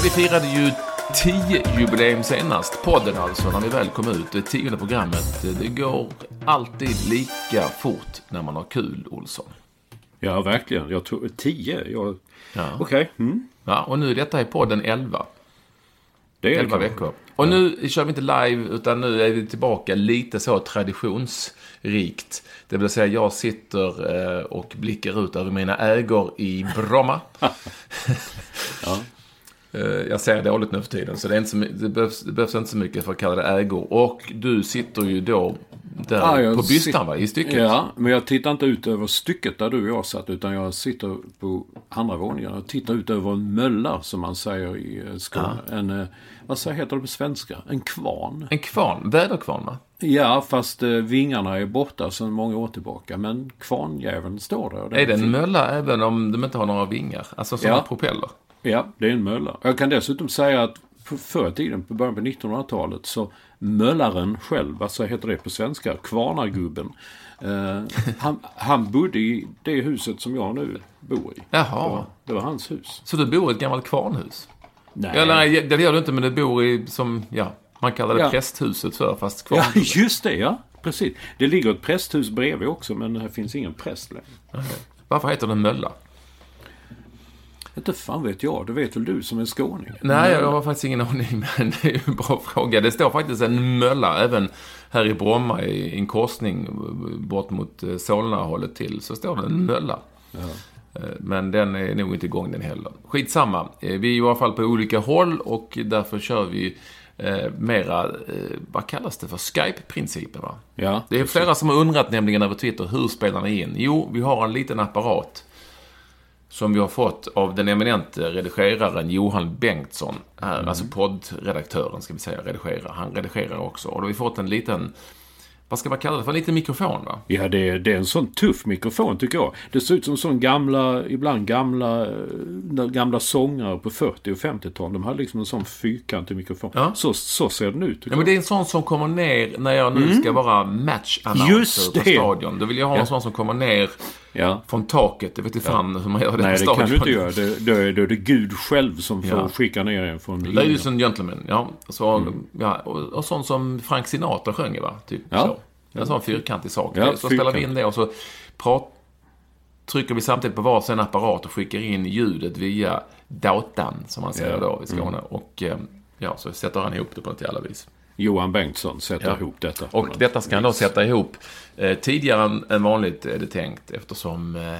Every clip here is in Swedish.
Ja, vi firade ju 10-jubileum senast, podden alltså, när vi väl kom ut. Det tionde programmet. Det går alltid lika fort när man har kul, Olsson. Ja, verkligen. Jag tror 10. Jag... Ja. Okej. Mm. Ja, och nu detta är podden 11. Det är 11 det veckor. Och nu kör vi inte live, utan nu är vi tillbaka lite så traditionsrikt. Det vill säga, jag sitter eh, och blickar ut över mina ägor i Bromma. Ja. Eh, Jag ser dåligt nu för tiden, så det, är inte så, det, behövs, det behövs inte så mycket för att kalla det ägor. Och du sitter ju då där jag på bystan, va? I stycket. Ja, men jag tittar inte ut över stycket där du och jag satt, utan jag sitter på andra våningen och tittar ut över en mölla, som man säger i eh, Skåne. En, eh, vad säger, heter det på svenska? En kvarn. En kvarn, väderkvarn, va? Ja, fast vingarna är borta sedan många år tillbaka. Men kvarnjäveln står där. Är det en mölla även om de inte har några vingar? Alltså som Ja. propeller? Ja, det är en mölla. Jag kan dessutom säga att på- förr i tiden, på början på 1900-talet, så möllaren själv, vad så heter det på svenska? Kvarnargubben. Eh, han, han bodde i det huset som jag nu bor i. Jaha. Det var, det var hans hus. Så du bor i ett gammalt kvarnhus? Nej. Eller nej, det gör du inte, men du bor i som, ja, man kallar det Ja. prästhuset för, fast Ja, kvarn. just det, ja. Precis. Det ligger ett prästhus bredvid också, men det finns ingen präst längre. Varför heter det mölla? Inte fan vet jag. Det vet väl du som är skåning? Nej, jag har faktiskt ingen aning, men det är ju en bra fråga. Det står faktiskt en mölla även här i Bromma i en korsning bort mot eh, Solna-hållet till, så står det en mölla. Eh, Men den är nog inte igång den heller. Skitsamma. Eh, Vi är i alla fall på olika håll och därför kör vi eh, mera, eh, vad kallas det för, Skype-principen va? Ja, Det är flera som har undrat nämligen över Twitter, hur spelar ni in? Jo, vi har en liten apparat som vi har fått av den eminente redigeraren Johan Bengtsson. Här, Alltså poddredaktören ska vi säga, redigerar. Han redigerar också. Och då har vi fått en liten, vad ska man kalla det för, en liten mikrofon va? Ja, det är, det är en sån tuff mikrofon tycker jag. Det ser ut som sån gamla, ibland gamla, eh, gamla sångare på 40 och 50-tal. De hade liksom en sån fyrkantig mikrofon. Ja. Så, så ser den ut Ja, men det är en sån som kommer ner när jag nu ska vara match-announcer Mm. Just på stadion. Då vill jag ha en Ja. sån som kommer ner. Ja. från taket. Jag vet inte fan hur man gör det Nej, det kan du inte göra. Det, då, är, då är det Gud själv som får Ja. skicka ner en från Ladies and gentlemen, ja. Så, Mm. ja och, och sånt som Frank Sinatra sjöng va? Typ Ja. så. En sån fyrkantig sak. Ja, så spelar vi fyrkant. in det och så prat, trycker vi samtidigt på varsin apparat och skickar in ljudet via datan, som man säger Ja. då i Skåne. Och eh, ja, så sätter han ihop det på något jävla vis. Johan Bengtsson sätter Ja. ihop detta. Och detta ska han då sätta ihop eh, tidigare än- än vanligt är det tänkt eftersom eh,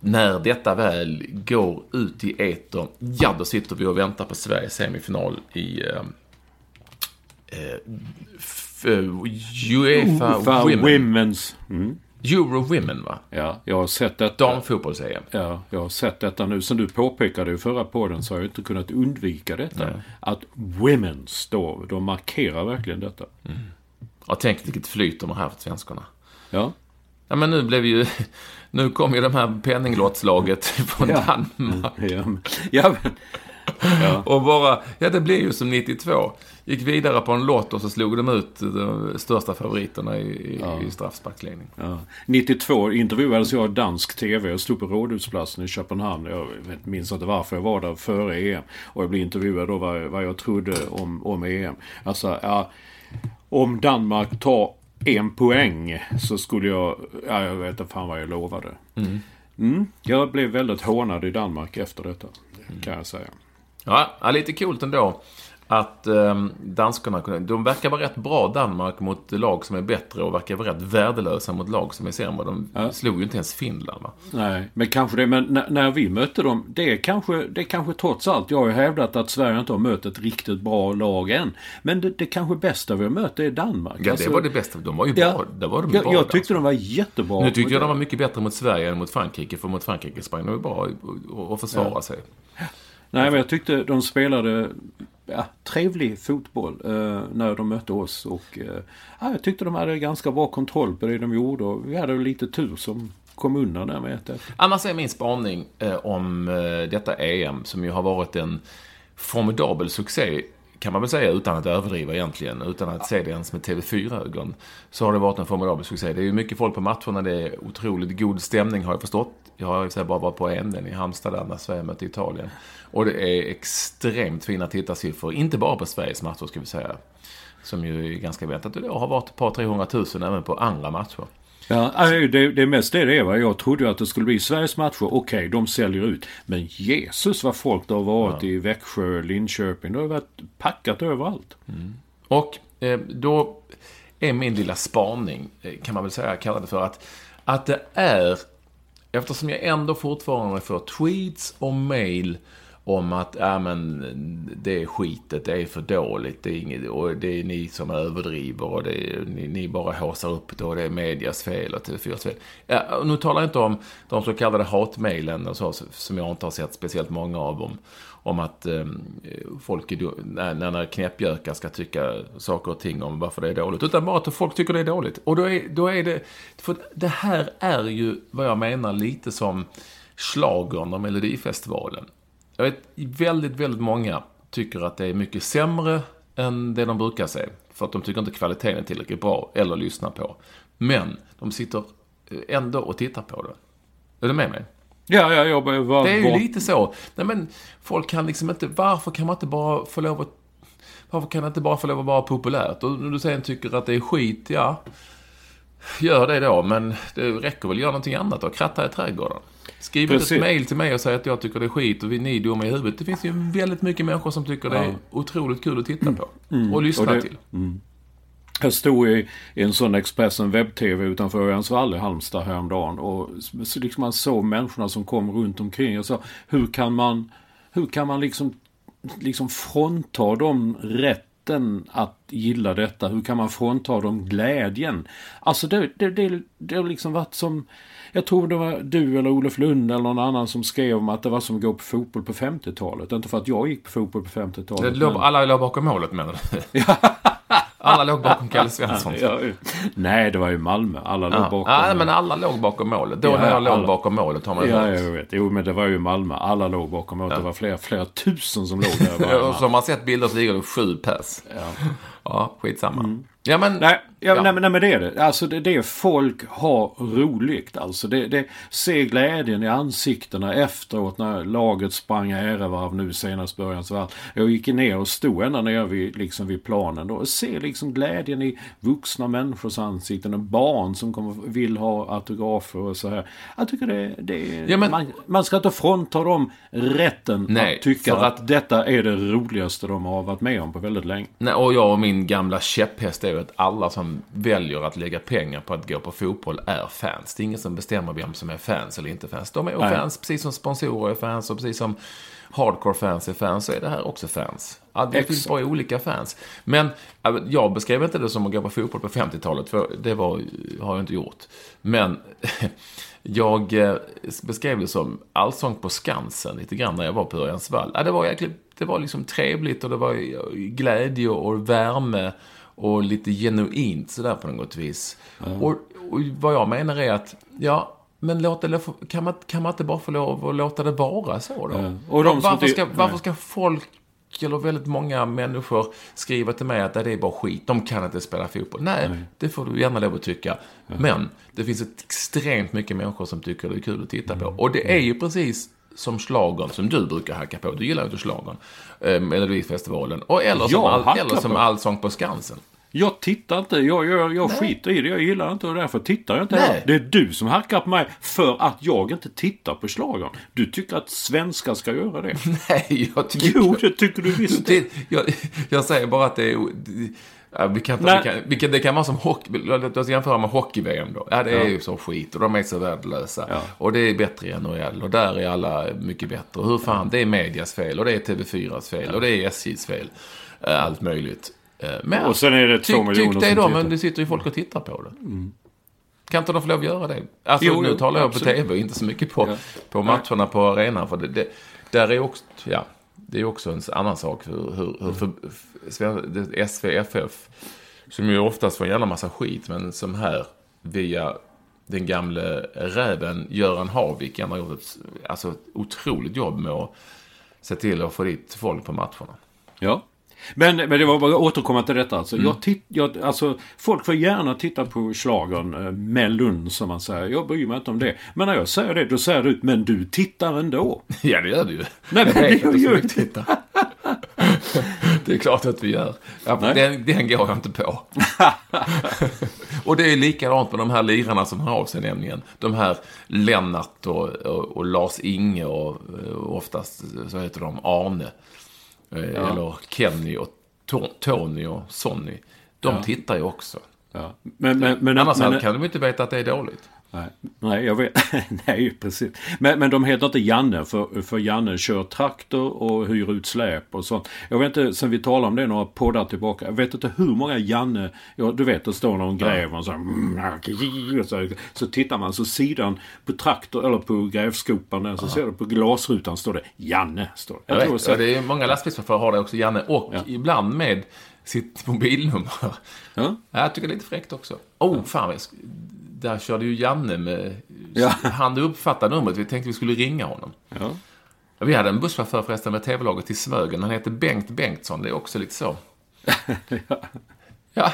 när detta väl går ut i etern, ja då sitter vi och väntar på Sveriges semifinal i eh, eh, eh, Uefa Uefa Women. Women's. Mm. Euro Women va? Ja, jag har sett detta. Damfotbolls-EM. Ja, jag har sett detta nu. Som du påpekade i förra podden så har jag inte kunnat undvika detta. Att women står, de markerar verkligen detta. Ja, tänk vilket flyt de har haft, svenskarna. Ja, Ja, men nu blev ju... Nu kom ju det här penninglottslaget från Ja. Danmark. Ja, ja, men, ja. Och bara, ja det blev ju som 92. Gick vidare på en lott och så slog de ut de största favoriterna i, i, i straffsparksläggning. Ja. 92 intervjuades jag i dansk TV. Jag stod på Rådhusplatsen i Köpenhamn. Jag vet, minns inte varför jag var där före EM. Och jag blev intervjuad då vad, vad jag trodde om, om EM. Alltså, ja, om Danmark tar en poäng så skulle jag... Ja, jag vet inte fan vad jag lovade. Mm. Jag blev väldigt hånad i Danmark efter detta. Kan jag säga. Ja, ja, lite coolt ändå. Att eh, danskarna. De verkar vara rätt bra, Danmark, mot lag som är bättre och verkar vara rätt värdelösa mot lag som är sämre. De Ja. slog ju inte ens Finland, va? Nej, men kanske det. Men när, när vi mötte dem, det är, kanske, det är kanske trots allt. Jag har ju hävdat att Sverige inte har mött ett riktigt bra lag än. Men det, det kanske bästa vi har mött är Danmark. Ja, Alltså, det var det bästa. De var ju bra. Ja, det var de jag, bra, jag tyckte de var jättebra. Nu tyckte jag de var mycket bättre mot Sverige än mot Frankrike, för mot Frankrike sprang de ju bra och försvara sig. Nej, men jag tyckte de spelade ja, trevlig fotboll eh, när de mötte oss. Och eh, ja, jag tyckte de hade ganska bra kontroll på det de gjorde. Och vi hade lite tur som kom undan där med 1-1. Annars är min spaning eh, om eh, detta EM, som ju har varit en formidabel succé, kan man väl säga utan att överdriva egentligen, utan att se det ens med TV4-ögon, så har det varit en formidabel succé. Det är ju mycket folk på matcherna, det är otroligt god stämning har jag förstått. Jag har sig bara varit på en, i Halmstad där när Sverige mötte Italien. Och det är extremt fina tittarsiffror, inte bara på Sveriges matcher ska vi säga, som ju är ganska väntat. Och det har varit ett par, tre hundratusen även på andra matcher. Ja, alltså, det, det är mest det det är. Va? Jag trodde att det skulle bli Sveriges matcher. Okej, de säljer ut. Men Jesus vad folk det har varit i Växjö, Linköping. Det har varit packat överallt. Och eh, då är min lilla spaning, eh, kan man väl säga, kalla det för att, att det är, eftersom jag ändå fortfarande får tweets och mail om att ja, men, det är skitet, det är för dåligt, det är, inget, och det är ni som överdriver och det är, ni, ni bara håsar upp det och det är medias fel och TV4s fel. Ja, och nu talar jag inte om de så kallade hatmejlen och så, som jag inte har sett speciellt många av om, om att eh, folk är, när, när knäppjökar ska tycka saker och ting om varför det är dåligt. Utan bara att folk tycker det är dåligt. Och då är, då är det, för det här är ju vad jag menar lite som schlagern och Melodifestivalen. Jag vet väldigt, väldigt många tycker att det är mycket sämre än det de brukar säga. För att de tycker inte kvaliteten är tillräckligt bra eller lyssnar på. Men de sitter ändå och tittar på det. Är du med mig? Ja, ja, jag bara... Var, Det är ju lite så. Nej men, folk kan liksom inte... Varför kan man inte bara få lov att... Varför kan det inte bara få lov att vara populärt? Och när du sen tycker att det är skit, ja... Gör det då, men det räcker väl att göra någonting annat då. Kratta i trädgården. Skriv Precis. ett mail till mig och säg att jag tycker det är skit och vi, ni dumma i huvudet. Det finns ju väldigt mycket människor som tycker det är Ja. otroligt kul att titta på. Och lyssna Och det- till. Jag stod i, i en sån Expressen webb-tv utanför Örjansvall i Halmstad häromdagen. Och liksom man såg människorna som kom runt omkring. Jag sa, hur kan man, hur kan man liksom, liksom frånta dem rätten att gilla detta? Hur kan man frånta dem glädjen? Alltså det, det, det, det har liksom varit som... Jag tror det var du eller Olof Lund eller någon annan som skrev om att det var som att gå på fotboll på 50-talet. Inte för att jag gick på fotboll på 50-talet. Det låg, men- alla låg bakom målet menar du? alla låg bakom Kalle Svensson. Ja, nej, det var ju Malmö. Alla låg Ja. bakom. Ja, men alla låg bakom målet. Då Ja, när jag låg alla. bakom målet har man Ja, hört. jag vet. Jo, men det var ju Malmö. Alla låg bakom målet. Det var flera, flera tusen som låg där. Ja, och som man sett bilder så ligger det sju pass. Ja. Ja, skitsamma. Ja, men... Nej, ja, Ja. Nej, men, nej, men det är det. Alltså det, det är folk har roligt. Alltså det, det, se glädjen i ansiktena efteråt när laget sprang ärevarv nu senast början. Så allt. Jag gick ner och stod ända nere vid, liksom vid planen då. Och se liksom glädjen i vuxna människors ansikten och barn som kommer, vill ha autografer och så här. Jag tycker det, det Ja, men- man, man ska inte frånta dem rätten Nej, att tycka att, att- detta är det roligaste de har varit med om på väldigt länge. Nej, och jag och min gamla käpphäst är ju att alla som väljer att lägga pengar på att gå på fotboll är fans. Det är ingen som bestämmer vem som är fans eller inte fans. De är Nej. fans precis som sponsorer är fans och precis som hardcore-fans är fans så är det här också fans. Ja, det finns Exakt. bara olika fans. Men ja, jag beskrev inte det som att gå på fotboll på 50-talet, för det var, har jag inte gjort. Men jag eh, beskrev det som allsång på Skansen lite grann när jag var på Örjansvall. Ja, det var jäkligt, det var liksom trevligt och det var glädje och värme och lite genuint sådär på något vis. Och, och vad jag menar är att, ja, men låt det, kan, man, kan man inte bara få lov att låta det vara så då? Ja. Och de varför, ska, varför nej. ska folk, eller väldigt många människor, skriva till mig att det är bara skit, de kan inte spela fotboll. Nej, det får du gärna lov att tycka. Men det finns ett extremt mycket människor som tycker det är kul att titta Mm. på. Och det är ju precis som schlagern som du brukar hacka på. Du gillar ju inte schlagern. Eh, Melodifestivalen. Och eller som, Jag all, eller som. Allsång på Skansen. Jag tittar inte, jag, jag, jag skiter i det. Jag gillar inte och därför tittar jag inte Nej. heller. Det är du som hackar på mig för att jag inte tittar på schlagern. Du tycker att svenskar ska göra det. Nej, jag tycker... Jo, det tycker du visst. Det, jag, jag säger bara att det är... Ja, vi kan, ta- vi kan, vi kan, det kan vara som hockey, låt oss jämföra med hockey-VM då. Ja, det är ju så skit och de är så värdelösa. Ja. Och det är bättre i NHL och där är alla mycket bättre. Och hur fan, det är medias fel och det är TV4s fel och det är SJs fel. Eh, Allt möjligt. Eh, Men, Och sen är det två tyck, miljoner tyck det då, men det sitter ju folk och tittar på det. Kan inte de få lov att göra det? Alltså, Jo, nu talar jag absolut. på TV, inte så mycket på, Ja. på matcherna på arenan. För det, det, där är också, ja, det är också en annan sak. Hur, hur, hur för, för, SVFF, som ju oftast får en jävla massa skit, men som här via den gamle räven Göran Havik ändå har gjort ett, alltså, ett otroligt jobb med att se till att få dit folk på matcherna. Ja. Men, men det var bara återkomma till detta. Alltså, Mm. jag titt, jag, alltså, folk får gärna titta på schlagern eh, Mellun som man säger. Jag bryr mig inte om det. Men när jag säger det, då säger du men du tittar ändå. Ja, det gör du ju. Nej, men det gör inte ju titta. Det är klart att vi gör. Ja, den, den går jag inte på. och det är likadant med de här lirarna som har av sig nämligen. De här Lennart och, och, och Lars-Inge och, och oftast så heter de Arne. Eh, Eller Kenny och To- Tony och Sonny. De Ja. tittar ju också. Ja. Men, men, men, Annars men, kan de inte veta att det är dåligt. Nej, nej, jag vet. nej, precis. Men, men de heter inte Janne för, för Janne kör traktor och hyr ut släp och sånt. Jag vet inte, sen vi talade om det några poddar tillbaka. Jag vet inte hur många Janne, ja, du vet det står någon gräver och så, så, så tittar man så sidan på traktor eller på grävskopan där så ser du på glasrutan står det Janne. Står det. Jag tror vet, så. det är många lastbilschaufförer har det också, Janne. Och ibland med sitt mobilnummer. Ja. Ja, jag tycker det är lite fräckt också. Oh, fan. Där körde ju Janne med... Ja. Han uppfattade numret. Vi tänkte vi skulle ringa honom. Ja. Ja, Vi hade en busschaufför förresten med tv-laget till Smögen. Han heter Bengt Bengtsson. Det är också lite så. ja.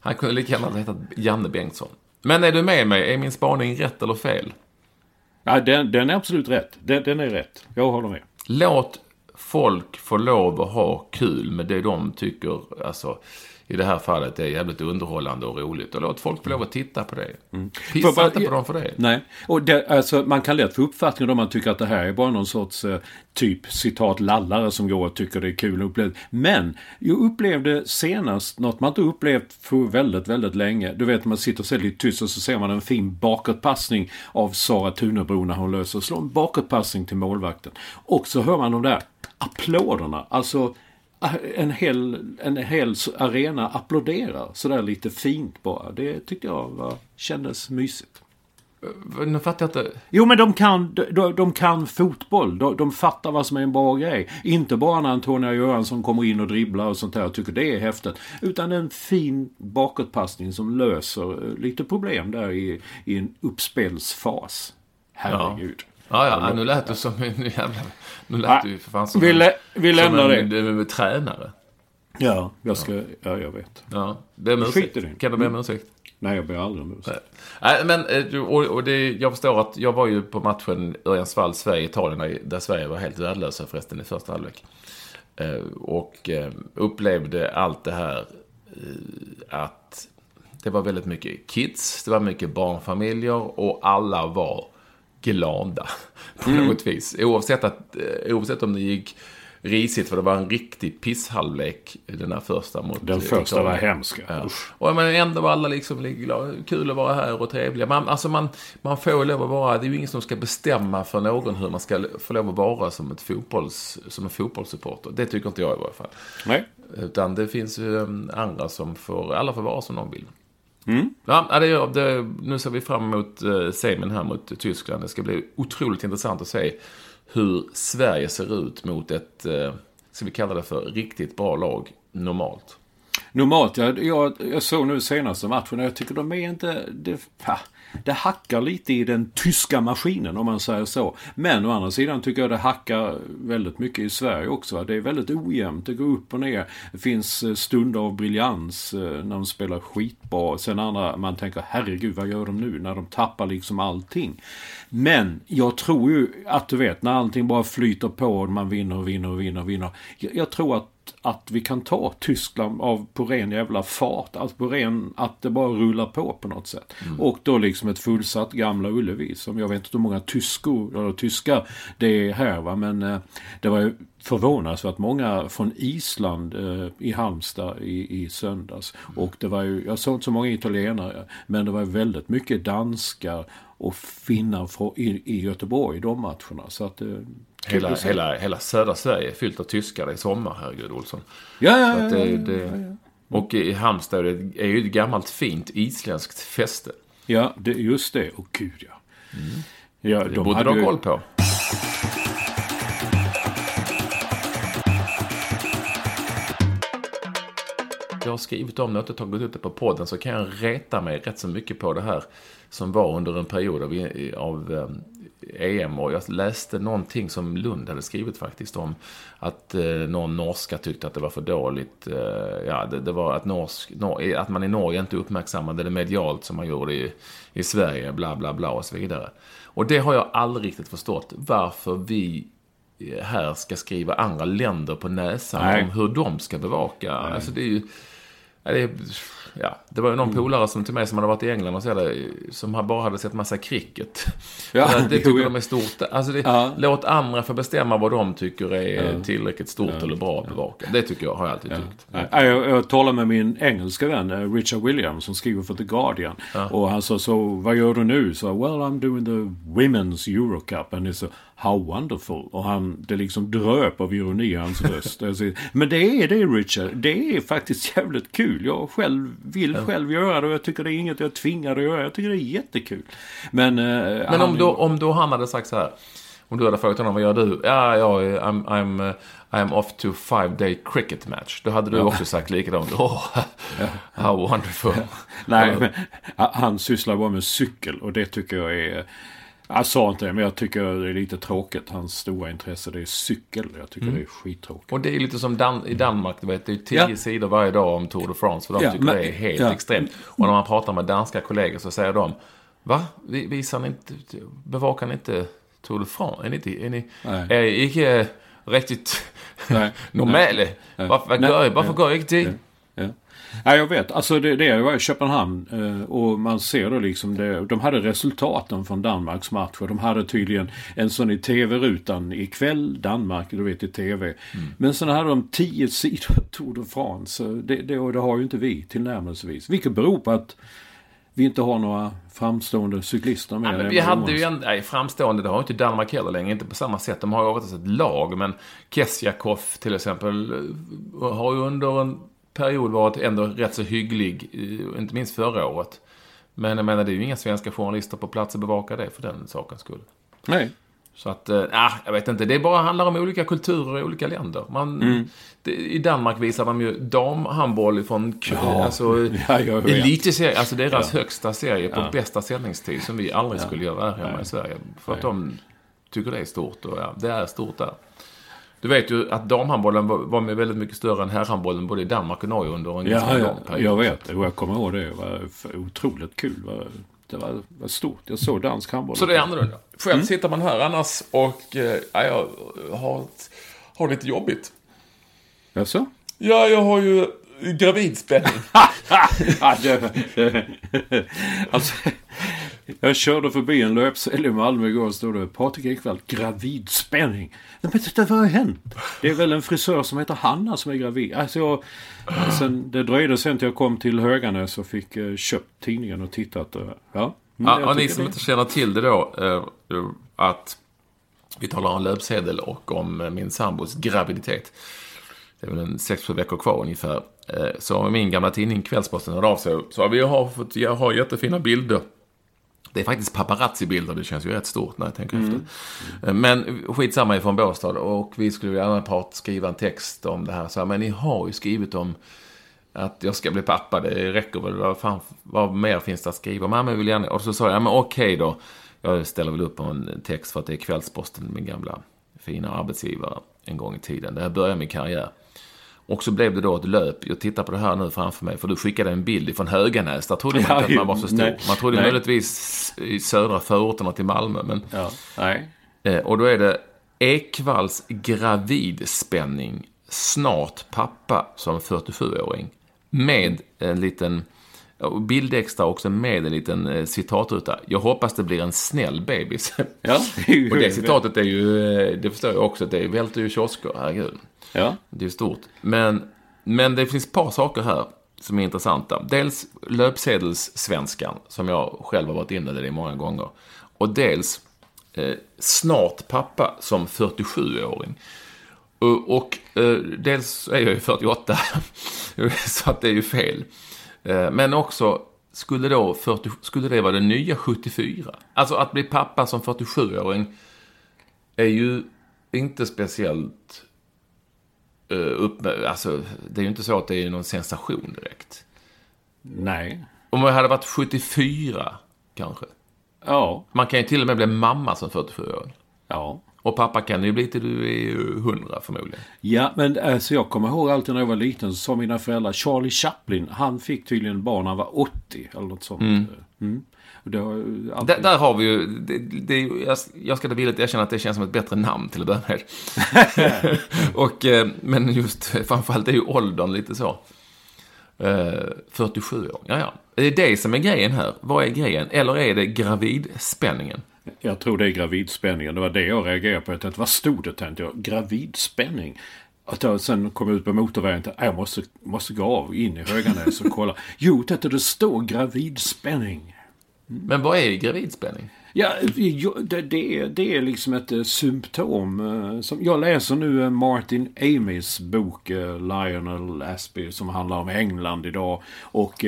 Han kunde lika gärna ha hetat Janne Bengtsson. Men är du med mig? Är min spaning rätt eller fel? Ja, den, den är absolut rätt. Den, den är rätt. Jag håller med. Låt folk få lov att ha kul med det de tycker, alltså i det här fallet är jävligt underhållande och roligt. Och låt folk få lov att titta på det. Pissa Får bara- inte på dem för det. Nej, och det, alltså, man kan lätt få uppfattningen om man tycker att det här är bara någon sorts eh, typ citat lallare som går och tycker det är kul upplevt. Men jag upplevde senast något man inte upplevt för väldigt, väldigt länge. Du vet man sitter och ser lite tyst och så ser man en fin bakåtpassning av Sara Tunebro när hon löser slår en bakåtpassning till målvakten. Och så hör man de där applåderna. Alltså en hel, en hel arena applåderar sådär lite fint bara. Det tyckte jag var, kändes mysigt. Nu fattar jag inte. Jo men de kan, de, de kan fotboll. De, de fattar vad som är en bra grej. Inte bara när Antonia Göransson kommer in och dribblar och sånt där och tycker det är häftigt. Utan en fin bakåtpassning som löser eh, lite problem där i, i en uppspelsfas. Herregud. Ja, ja, nu lät du som en jävla... Nu lät du ju för fan som Vi, en, vi lämnar som det. en, en, tränare. Ja, jag ska, ja jag vet. Ja, be om ursäkt. Kan du be om ursäkt? Nej, jag ber aldrig om ursäkt. Nej, men eh, och, och det, jag förstår att jag var ju på matchen Örjansvall, Sverige-Italien, där Sverige var helt värdelösa förresten i första halvlek. Eh, Och eh, upplevde allt det här att det var väldigt mycket kids, det var mycket barnfamiljer och alla var glada på något vis. Oavsett, att, eh, oavsett om det gick risigt, för det var en riktig pisshalvlek den här första mot Den första var Italien. hemsk. Ja. Och men ändå var alla liksom glada. Kul att vara här och trevliga. Man, alltså man, man får lov att vara, det är ju ingen som ska bestämma för någon hur man ska få lov att vara som, ett fotbolls, som en fotbollssupporter. Det tycker inte jag i varje fall. Nej. Utan det finns ju um, andra som får, alla får vara som de vill. Ja, det, det, nu ser vi fram emot uh, semin här mot Tyskland. Det ska bli otroligt intressant att se hur Sverige ser ut mot ett, uh, ska vi kalla det för, riktigt bra lag normalt. Normalt, jag, jag, jag såg nu senaste matchen och jag tycker de är inte... Det, det hackar lite i den tyska maskinen om man säger så. Men å andra sidan tycker jag det hackar väldigt mycket i Sverige också. Det är väldigt ojämnt, det går upp och ner. Det finns eh, stunder av briljans eh, när de spelar skitbra. Sen andra, man tänker herregud vad gör de nu när de tappar liksom allting. Men jag tror ju att du vet när allting bara flyter på och man vinner och vinner och vinner och vinner. Jag, jag tror att att vi kan ta Tyskland av på ren jävla fart. Alltså på ren, att det bara rullar på på något sätt. Mm. Och då liksom ett fullsatt Gamla Ullevi som jag vet inte hur många tyskor, eller tyskar det är här va. Men eh, det var ju förvånansvärt många från Island eh, i Halmstad i, i söndags. Mm. Och det var ju, jag såg inte så många italienare, men det var väldigt mycket danskar och finnar i, i Göteborg i de matcherna. Så att, eh, hela, hela, hela södra Sverige är fyllt av tyskar i sommar, herregud Olsson. Ja, ja, ja, det, det, ja, ja, Och i Halmstad är ju ett gammalt fint isländskt fäste. Ja, det, just det. Och gud ja. Mm. ja det de borde du ha koll på. jag har skrivit om det och inte tagit ut det på podden så kan jag reta mig rätt så mycket på det här som var under en period av, av EM och jag läste någonting som Lund hade skrivit faktiskt om att eh, någon norska tyckte att det var för dåligt. Eh, ja, det, det, var att, norsk, nor, att man i Norge inte uppmärksammade det medialt som man gjorde i, i Sverige, bla bla bla och så vidare. Och det har jag aldrig riktigt förstått, varför vi här ska skriva andra länder på näsan Nej. om hur de ska bevaka. Nej. Alltså det är ju... Det är, ja, det var ju någon mm. polare som till mig som hade varit i England och så det, som bara hade sett massa cricket. Ja, det tycker de är stort. Alltså det, ja. Låt andra få bestämma vad de tycker är ja. tillräckligt stort ja. eller bra att bevaka. Det tycker jag, har jag alltid tyckt. Ja. Jag, jag talade med min engelska vän eh, Richard Williams som skriver för The Guardian. Och han sa så, vad gör du nu? Så, well I'm doing the Women's Eurocup. And it's a, How wonderful. Och han, det liksom dröp av ironi i hans röst. Men det är det Richard. Det är faktiskt jävligt kul. Jag själv vill ja. själv göra det och jag tycker det är inget jag tvingar att göra. Jag tycker det är jättekul. Men, eh, Men om, då, om då han hade sagt så här. Om du hade frågat honom, vad gör du? Ja, ja, I'm, I'm, uh, I'm off to five day cricket match. Då hade du ja. också sagt likadant. Oh, how wonderful. Nej, men han sysslar bara med cykel och det tycker jag är jag sa inte det, men jag tycker det är lite tråkigt. Hans stora intresse det är cykel. Jag tycker mm. det är skittråkigt. Och det är lite som Dan i Danmark, du vet. Det är tio ja. sidor varje dag om Tour de France. För de ja, tycker men, det är helt ja. extremt. Och när man pratar med danska kollegor så säger de Va? Visar ni inte, bevakar ni inte Tour de France? Är ni inte, är ni, är inte riktigt normala? Varför, varför, varför går jag inte dit? Ja, jag vet. Alltså det, det var i Köpenhamn eh, och man ser då liksom det. De hade resultaten från Danmarks match och de hade tydligen en sån i tv-rutan ikväll, Danmark, du vet i tv. Mm. Men sen hade de tio sidor Tour de France. Det, det, och det har ju inte vi tillnärmelsevis. Vilket beror på att vi inte har några framstående cyklister med. Ja, vi hade ju en, nej, framstående, det har inte Danmark heller längre. Inte på samma sätt. De har ju oftast ett lag. Men Kesjakov till exempel har ju under en period varit ändå rätt så hygglig, inte minst förra året. Men jag menar, det är ju inga svenska journalister på plats att bevaka det för den sakens skull. Nej. Så att, äh, jag vet inte. Det bara handlar om olika kulturer i olika länder. Man, mm. det, I Danmark visar de ju damhandboll från ja, alltså, ja, elitserie, alltså deras ja. högsta serie på ja. bästa sändningstid som vi aldrig skulle göra här hemma i Sverige. För att de tycker det är stort och ja, det är stort där. Du vet ju att damhandbollen var med väldigt mycket större än herrhandbollen både i Danmark och Norge under en ja, ganska ja, lång period. Jag vet och jag kommer ihåg det. Det var otroligt kul. Det var, var stort. Jag såg dansk handboll. Så det är annorlunda. Själv mm. sitter man här annars och ja, jag har, har lite jobbigt. Jaså? Ja, jag har ju gravidspänning. alltså, jag körde förbi en löpsedel i Malmö igår och stod det Patrik Ekwall, gravidspänning. Men titta, vad har hänt? Det är väl en frisör som heter Hanna som är gravid. Alltså jag, sen, det dröjde sen till jag kom till Höganäs och fick eh, köpt tidningen och tittat. Och, ja, ja, och ni som det... inte känner till det då, eh, att vi talar om löpsedel och om eh, min sambos graviditet. Det är väl en sex, sju veckor kvar ungefär. Eh, så min gamla tidning Kvällsposten hörde av sig. Så vi har fått, jag har jättefina bilder det är faktiskt paparazzi-bilder, det känns ju rätt stort när jag tänker mm. efter. Men skitsamma ifrån Båstad och vi skulle gärna part skriva en text om det här. Så här, men ni har ju skrivit om att jag ska bli pappa, det räcker väl. Vad, fan, vad mer finns det att skriva? Men jag vill gärna... Och så sa jag, ja, men okej då. Jag ställer väl upp på en text för att det är Kvällsposten, min gamla fina arbetsgivare en gång i tiden. Där jag började min karriär. Och så blev det då ett löp. Jag tittar på det här nu framför mig. För du skickade en bild från Höganäs. Där trodde man inte att man var så stor. Nej. Man trodde Nej. möjligtvis i södra förorterna till Malmö. Men, Ja, nej. eh, och då är det Ekvalls gravidspänning. Snart pappa som 47-åring. Med en liten bildextra också med en liten eh, citatruta. Jag hoppas det blir en snäll bebis. Ja, och det citatet är ju, eh, det förstår jag också, det välter ju kiosker, herregud. Ja, Det är stort. Men, men det finns ett par saker här som är intressanta. Dels löpsedelssvenskan, som jag själv har varit inne i många gånger. Och dels eh, snart pappa som 47-åring. Och, och eh, dels är jag ju 48, så att det är ju fel. Eh, men också, skulle, då 40, skulle det vara det nya 74? Alltså att bli pappa som 47-åring är ju inte speciellt upp, alltså, det är ju inte så att det är någon sensation direkt. nej. Om jag hade varit 74, kanske. Ja, Man kan ju till och med bli mamma som 47-åring. ja. Och pappa kan ju bli till du är ju 100 förmodligen. Ja, men alltså, jag kommer ihåg alltid när jag var liten så sa mina föräldrar Charlie Chaplin, han fick tydligen barn när han var 80 eller något sånt. Mm. Ju alltid... Där, där har vi ju, det, det, jag, jag ska villigt erkänna att det känns som ett bättre namn till att börja med. och, eh, men just framförallt är ju åldern lite så. Eh, 47 år, ja ja. Det är det som är grejen här. Vad är grejen? Eller är det gravidspänningen? Jag tror det är gravidspänningen. Det var det jag reagerade på. Jag tänkte, vad stod det? Tänkte jag. Gravidspänning. Att jag sen kom ut på motorvägen och tänkte, jag måste, måste gå av in i Höganäs och kolla. Jo, detta det står gravidspänning. Men vad är gravidspänning? Ja, det, det, är, det är liksom ett eh, symptom. eh, Som, jag läser nu eh, Martin Amys bok Lionel Aspie som handlar om England idag. Och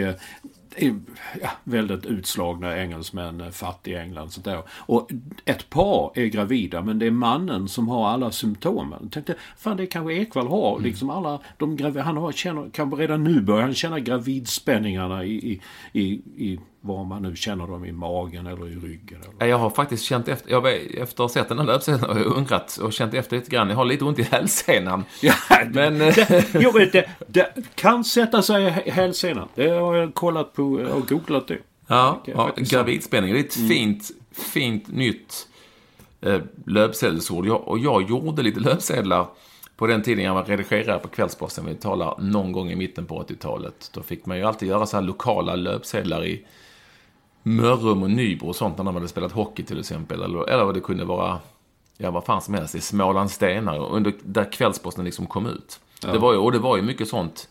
ja, väldigt utslagna engelsmän, fattiga England. Sånt där. Och ett par är gravida men det är mannen som har alla symptomen. Jag tänkte, fan det kanske Ekvall har. Liksom alla de gravi- han har, känner, kanske redan nu börjar han känna gravidspänningarna i, i, i, i var man nu känner dem i magen eller i ryggen. Eller. Jag har faktiskt känt efter, jag, efter att ha sett den här löpsedeln har jag undrat och känt efter lite grann. Jag har lite ont i hälsenan. Ja, Men, det, jo, det, det kan sätta sig i hälsenan. Det har jag kollat på och googlat det. Ja, ja gravidspänning. Det är ett fint, fint nytt eh, löpsedelsord. Jag, och jag gjorde lite löpsedlar på den tiden jag var redigerare på Kvällsposten. Vi talar någon gång i mitten på 80-talet. Då fick man ju alltid göra så här lokala löpsedlar i Mörrum och Nybro och sånt när man hade spelat hockey till exempel. Eller, eller vad det kunde vara, ja vad fan som helst, i Smålands Stenar. Under, där Kvällsposten liksom kom ut. Det var ju, och det var ju mycket sånt.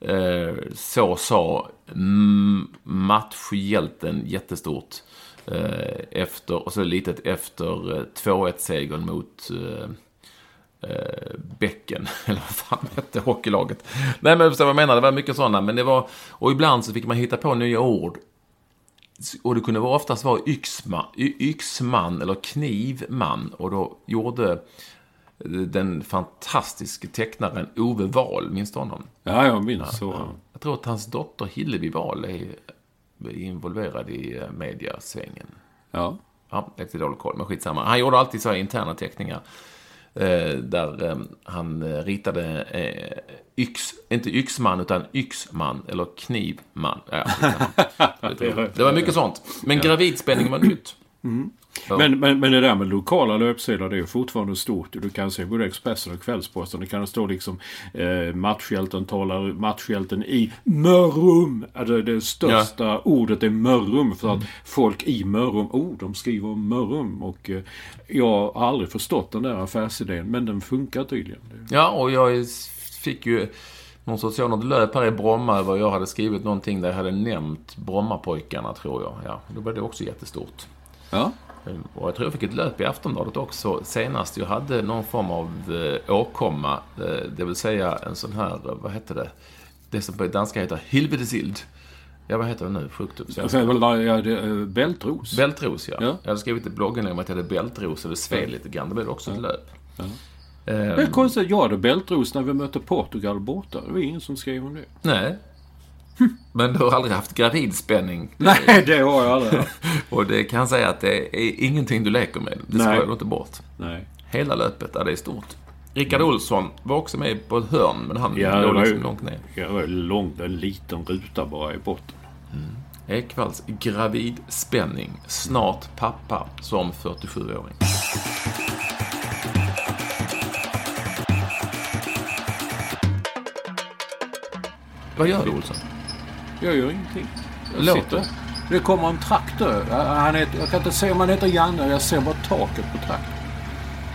Eh, så sa mm, matchhjälten jättestort. Eh, efter, och så litet efter eh, 2-1-segern mot eh, eh, Bäcken, eller vad fan hette hockeylaget. Nej men förstår vad jag menar, det var mycket sådana. Men det var, och ibland så fick man hitta på nya ord. Och det kunde vara oftast vara yxma, yxman eller knivman. Och då gjorde den fantastiske tecknaren Ove Wahl, minns du honom? Ja, jag minns så. Jag tror att hans dotter Hillevi Wahl är involverad i eh, mediasvängen. Ja. Ja, lite dålig koll, men skitsamma. Han gjorde alltid så här interna teckningar. Eh, där eh, han eh, ritade eh, yx, inte yxman, utan yxman, eller knivman. Ja, det var mycket sånt. Men gravidspänning var nytt. Ja. Men, men, men det där med lokala löpsedlar det är ju fortfarande stort. Du kan se både Expressen och Kvällsposten. Det kan stå liksom eh, matchhjälten talar matchhjälten i Mörrum. Alltså det största ordet är Mörrum för att folk i Mörrum, oh de skriver om Mörrum. Och eh, jag har aldrig förstått den där affärsidén men den funkar tydligen. Ja, och jag fick ju någon sorts sådant löp här i Bromma över jag hade skrivit någonting där jag hade nämnt Brommapojkarna, tror jag. Ja, då var det också jättestort. Ja. Och jag tror jag fick ett löp i Aftonbladet också senast. Jag hade någon form av eh, åkomma, eh, det vill säga en sån här, eh, vad hette det? Det som på danska heter Hilvedesild. Ja, vad heter det nu? Sjukdom. Ja, det, eh, bältros. Bältros, ja. Ja. Jag hade skrivit i bloggen om att jag hade bältros och det sved lite grann. Då blev det också ett löp. Ja. Det är konstigt. Jag hade bältros när vi mötte Portugal borta. Det var ingen som skrev om det. Nej. Men du har aldrig haft gravidspänning. Nej, det har jag aldrig haft. Och det kan jag säga att det är ingenting du leker med. Det skojar du inte bort. Nej. Hela löpet, ja, det är stort. Rickard Olsson var också med på ett hörn, men han Ja, det låg liksom långt ner. Jag var långt, en liten ruta bara i botten. Ekvalls gravidspänning. Snart pappa som 47-åring. Vad gör du, Olsson? Jag gör ingenting. Jag Låter. sitter. Det kommer en traktor. Han heter, jag kan inte se om han heter Janne. Jag ser bara taket på traktorn.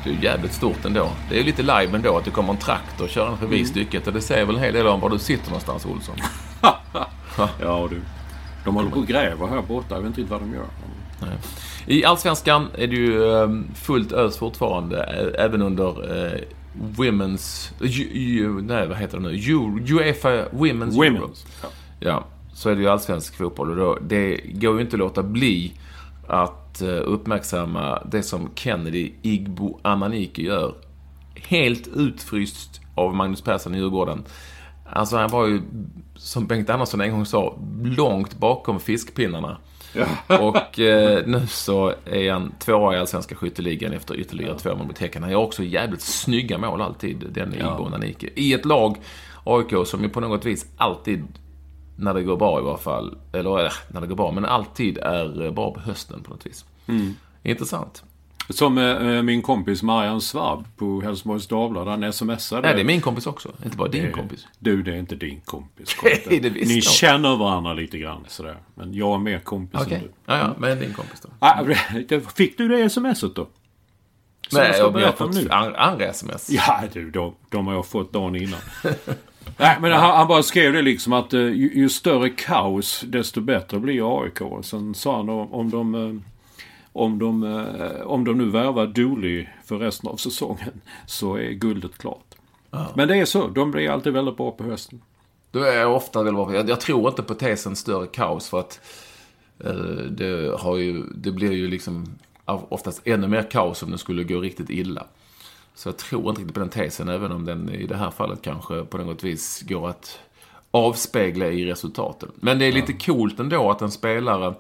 Det är jävligt stort ändå. Det är ju lite live ändå att det kommer en traktor körande förbi Mm. stycket. Och det säger väl en hel del om var du sitter någonstans, Olsson. Ja du. De håller på och gräver här borta. Jag vet inte vad de gör. Nej. I Allsvenskan är det ju eh, fullt ös fortfarande, även under eh, Women's... Ju, ju, nej, vad heter det nu? Uefa Women's. Women's. Ja. Ja, så är det ju allsvensk fotboll och då, det går ju inte att låta bli att eh, uppmärksamma det som Kennedy Igbo Amanike gör. Helt utfryst av Magnus Persson i Djurgården. Alltså han var ju, som Bengt Andersson en gång sa, långt bakom fiskpinnarna. Och eh, nu så är han tvåa i Allsvenska skytteligan efter ytterligare två mål mot Häcken. Han gör också jävligt snygga mål alltid, den Igbo Amanike. I ett lag, AIK, som ju på något vis alltid när det går bra i varje fall. Eller äh, när det går bra, men alltid är eh, bra på hösten på något vis. Intressant. Som eh, min kompis Marianne Svab på Helsingborgs Dagblad. Han smsade. Nej, det är min kompis också. Inte bara din kompis. Du, det är inte din kompis. Nej, det Ni jag. känner varandra lite grann sådär. Men jag är mer kompis Okej. än du. Ja, ja, men din kompis då. Ah, det- Fick du det smset då? Som jag ska jag har fått andra sms. Ja, du, de, de har jag fått dagen innan. Nej, men han, han bara skrev det liksom att eh, ju, ju större kaos, desto bättre blir AIK. Och Sen sa han om, om de... eh, Om de, eh, om de nu värvar Dooley för resten av säsongen så är guldet klart. Men det är så. De blir alltid väldigt bra på hösten. Då är ofta väldigt bra. Jag, jag tror inte på tesen större kaos för att det, har ju, det blir ju liksom oftast ännu mer kaos om det skulle gå riktigt illa. Så jag tror inte riktigt på den tesen, även om den i det här fallet kanske på något vis går att avspegla i resultaten. Men det är lite coolt ändå att en spelare...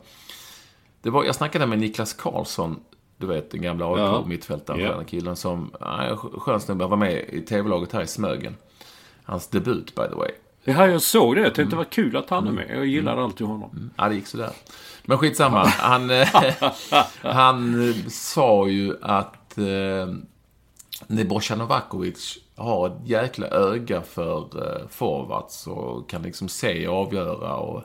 Det var, jag snackade med Niklas Karlsson, du vet den gamla Ja. AIK-mittfältaren, Ja. den killen som... Ja, skön snubbe, var med i tv-laget här i Smögen. Hans debut, by the way. Ja, jag såg det. Jag tänkte det var kul att han är med. Jag gillar alltid honom. Ja, det gick sådär. Men skitsamma. Han, eh, han eh, sa ju att eh, Nebojsa Novakovic har ett jäkla öga för eh, forwards och kan liksom se och avgöra. Och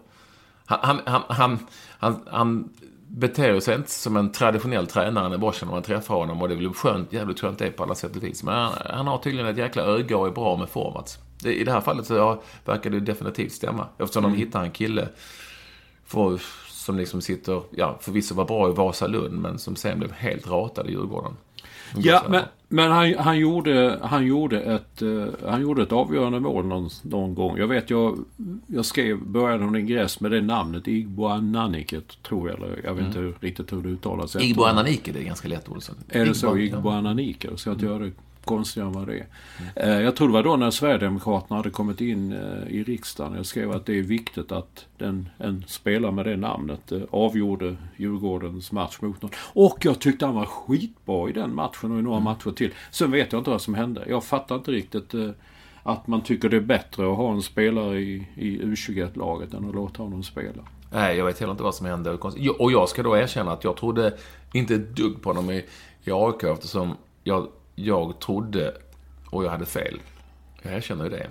han, han, han, han, han, beter sig inte som en traditionell tränare Nebojsa när man träffar honom och det är väl skönt, jävligt skönt det är på alla sätt och vis. Men han, han har tydligen ett jäkla öga och är bra med forwards. I det här fallet så ja, verkar det definitivt stämma. Eftersom de hittar en kille för, som liksom sitter, ja förvisso var bra i Vasalund men som sen blev helt ratad i Djurgården. Ja, men, men han, han, gjorde, han, gjorde ett, eh, han gjorde ett avgörande mål någon, någon gång. Jag vet, jag, jag skrev, började en ingress med det namnet. Igboananiket, tror jag. Eller jag vet inte hur, riktigt hur det uttalas. Igbo Ananike, det är ganska lätt Olsson. Är det så? Igbo- Igboananike? Så att göra det konstigare än vad det är. Eh, Jag tror det var då när Sverigedemokraterna hade kommit in eh, i riksdagen. Jag skrev att det är viktigt att den, en spelare med det namnet eh, avgjorde Djurgårdens match mot någon. Och jag tyckte han var skitbra i den matchen och i några matcher till. Sen vet jag inte vad som hände. Jag fattar inte riktigt att man tycker det är bättre att ha en spelare i, i U21-laget än att låta honom spela. Nej, jag vet heller inte vad som hände. Och jag ska då erkänna att jag trodde inte ett dugg på honom i, i AIK eftersom jag, jag trodde, och jag hade fel. Jag erkänner ju det.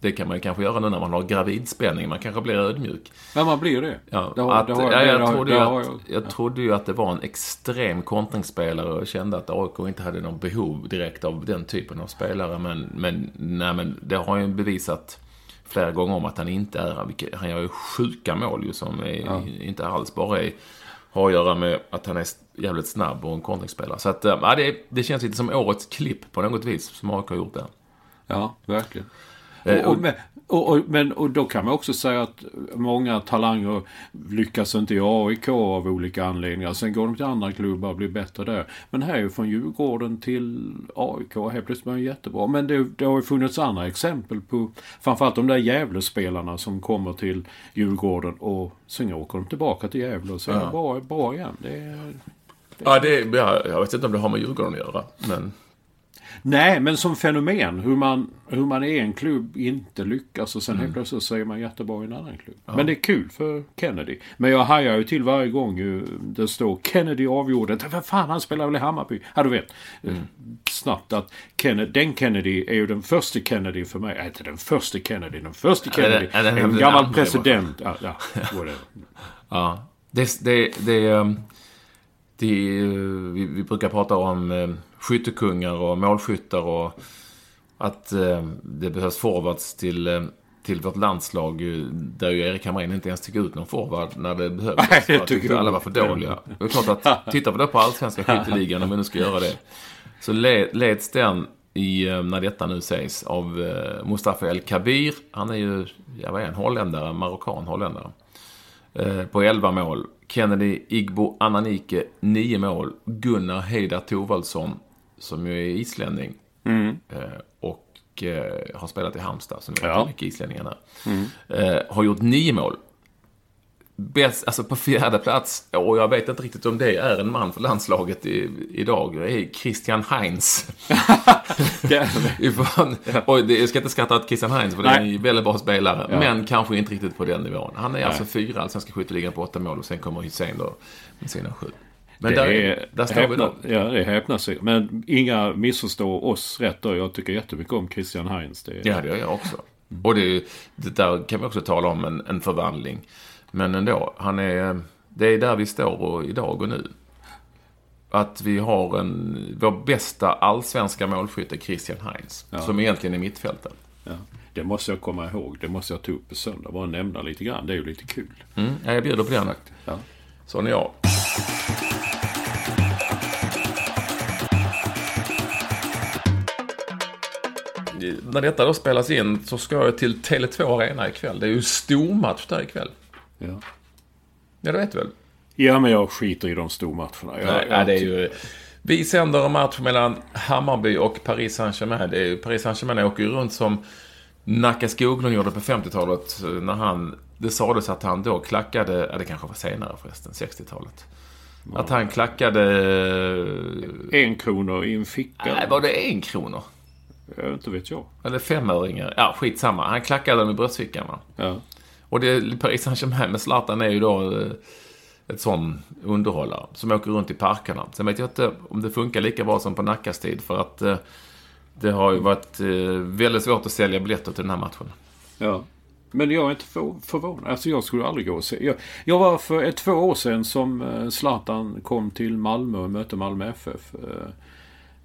Det kan man ju kanske göra nu när man har gravidspänning. Man kanske blir ödmjuk. Ja, man blir det. Ja, Det har- att, det har- ja, det jag, har- trodde det ju har att, jag- jag trodde ju att det var en extrem kontringsspelare och kände att AIK inte hade någon behov direkt av den typen av spelare. Men, men, nej, men det har ju bevisat flera gånger om att han inte är. Han gör ju sjuka mål ju som är, inte alls bara är, har att göra med att han är jävligt snabb och en kontringsspelare. Så att, ja, det, det känns lite som årets klipp på något vis som AIK har gjort där. Ja, verkligen. Eh, Och, och, men, och, och, men, och då kan man också säga att många talanger lyckas inte i AIK av olika anledningar. Sen går de till andra klubbar och blir bättre där. Men här är ju från Djurgården till AIK och helt plötsligt är man jättebra. Men det, det har ju funnits andra exempel på framförallt de där Gävlespelarna som kommer till Djurgården och sen åker de tillbaka till Gävle och så är Ja. de bra, bra igen. Det är, Ja, det, är- jag, jag vet inte om det har med Djurgården att göra. Men Nej, men som fenomen. Hur man, hur man i en klubb inte lyckas och sen Mm. helt plötsligt så är man jättebra i en annan klubb. Men det är kul för Kennedy. Men jag hajar ju till varje gång ju det står Kennedy avgjorde. Vad fan, han spelar väl i Hammarby? Ja, du vet. Mm. Snabbt att Kennedy, den Kennedy är ju den första Kennedy för mig. Äh, inte den första Kennedy. Den första Ja, det- Kennedy ja, den- är en gammal president. Ja, ja. Ja, det, det, det, ehm, det, vi, vi brukar prata om eh, skyttekungar och målskyttar och att eh, det behövs forwards till, eh, till vårt landslag eh, där ju Erik Hamrén inte ens tog ut någon forward när det behövdes. Nej, att tycker jag. alla var för dåliga. Det är klart att, tittar vi då på allsvenska skytteligan om vi nu ska göra det. Så le- leds den i, eh, när detta nu sägs, av eh, Mustafa El Kabir. Han är ju, ja vad är han, holländare, marockan holländare. Eh, på 11 mål. Kennedy Igbo Ananike 9 mål. Gunnar Heidar Thorvaldsson, som ju är islänning. Eh, och eh, har spelat i Halmstad, som jag Ja. mycket islänningar där. Eh, har gjort 9 mål. Bäst, alltså på fjärde plats, och jag vet inte riktigt om det är en man för landslaget i, idag, det är Christian Heinz. Ifrån, och det, jag ska inte skratta åt Christian Heinz, för det är Nej. en väldigt bra spelare. Ja. Men kanske inte riktigt på den nivån. Han är alltså fyra allsvenska skytteligan på åtta mål och sen kommer Hussein då med sina sju. Men Det där, är där står vi häpna, då. Ja, det är häpnadsväckande. Men inga missförstår oss rätt då. Jag tycker jättemycket om Christian Heinz. Det är, Ja, det gör jag också. Och det, det där kan vi också tala om en, en förvandling. Men ändå, han är, det är där vi står och, idag och nu. Att vi har en, vår bästa allsvenska målskytt Christian Heinz. Som egentligen är mittfältare. Ja, det måste jag komma ihåg. Det måste jag ta upp på söndag. Bara nämna lite grann. Det är ju lite kul. Mm, ja, jag bjuder på den. Ja. Sån är jag. När detta då spelas in så ska jag till Tele2 Arena ikväll. Det är ju stormatch där ikväll. Ja. Ja, det vet du väl? ja, men jag skiter i de stormatcherna. Jag, Nej, jag, det är ju... Vi sänder en match mellan Hammarby och Paris Saint-Germain. Det är ju, Paris Saint-Germain åker ju runt som Nacka Skoglund gjorde på 50-talet. När han... Det sades att han då klackade... Ja, det kanske var senare förresten. 60-talet. Att han klackade... En kronor i en ficka. Nej, var det en kronor? Ja, inte vet jag. Eller femöringar? Ja, skitsamma. Han klackade dem i bröstfickan va? Ja. Och det, Paris Saint-Germain med Zlatan är ju då eh, ett sån underhållare som åker runt i parkerna. Sen vet jag inte om det funkar lika bra som på Nackas tid för att eh, det har ju varit eh, väldigt svårt att sälja biljetter till den här matchen. ja. Men jag är inte för, förvånad. Alltså jag skulle aldrig gå och se. Jag, jag var för ett, två år sedan som eh, Zlatan kom till Malmö och mötte Malmö FF.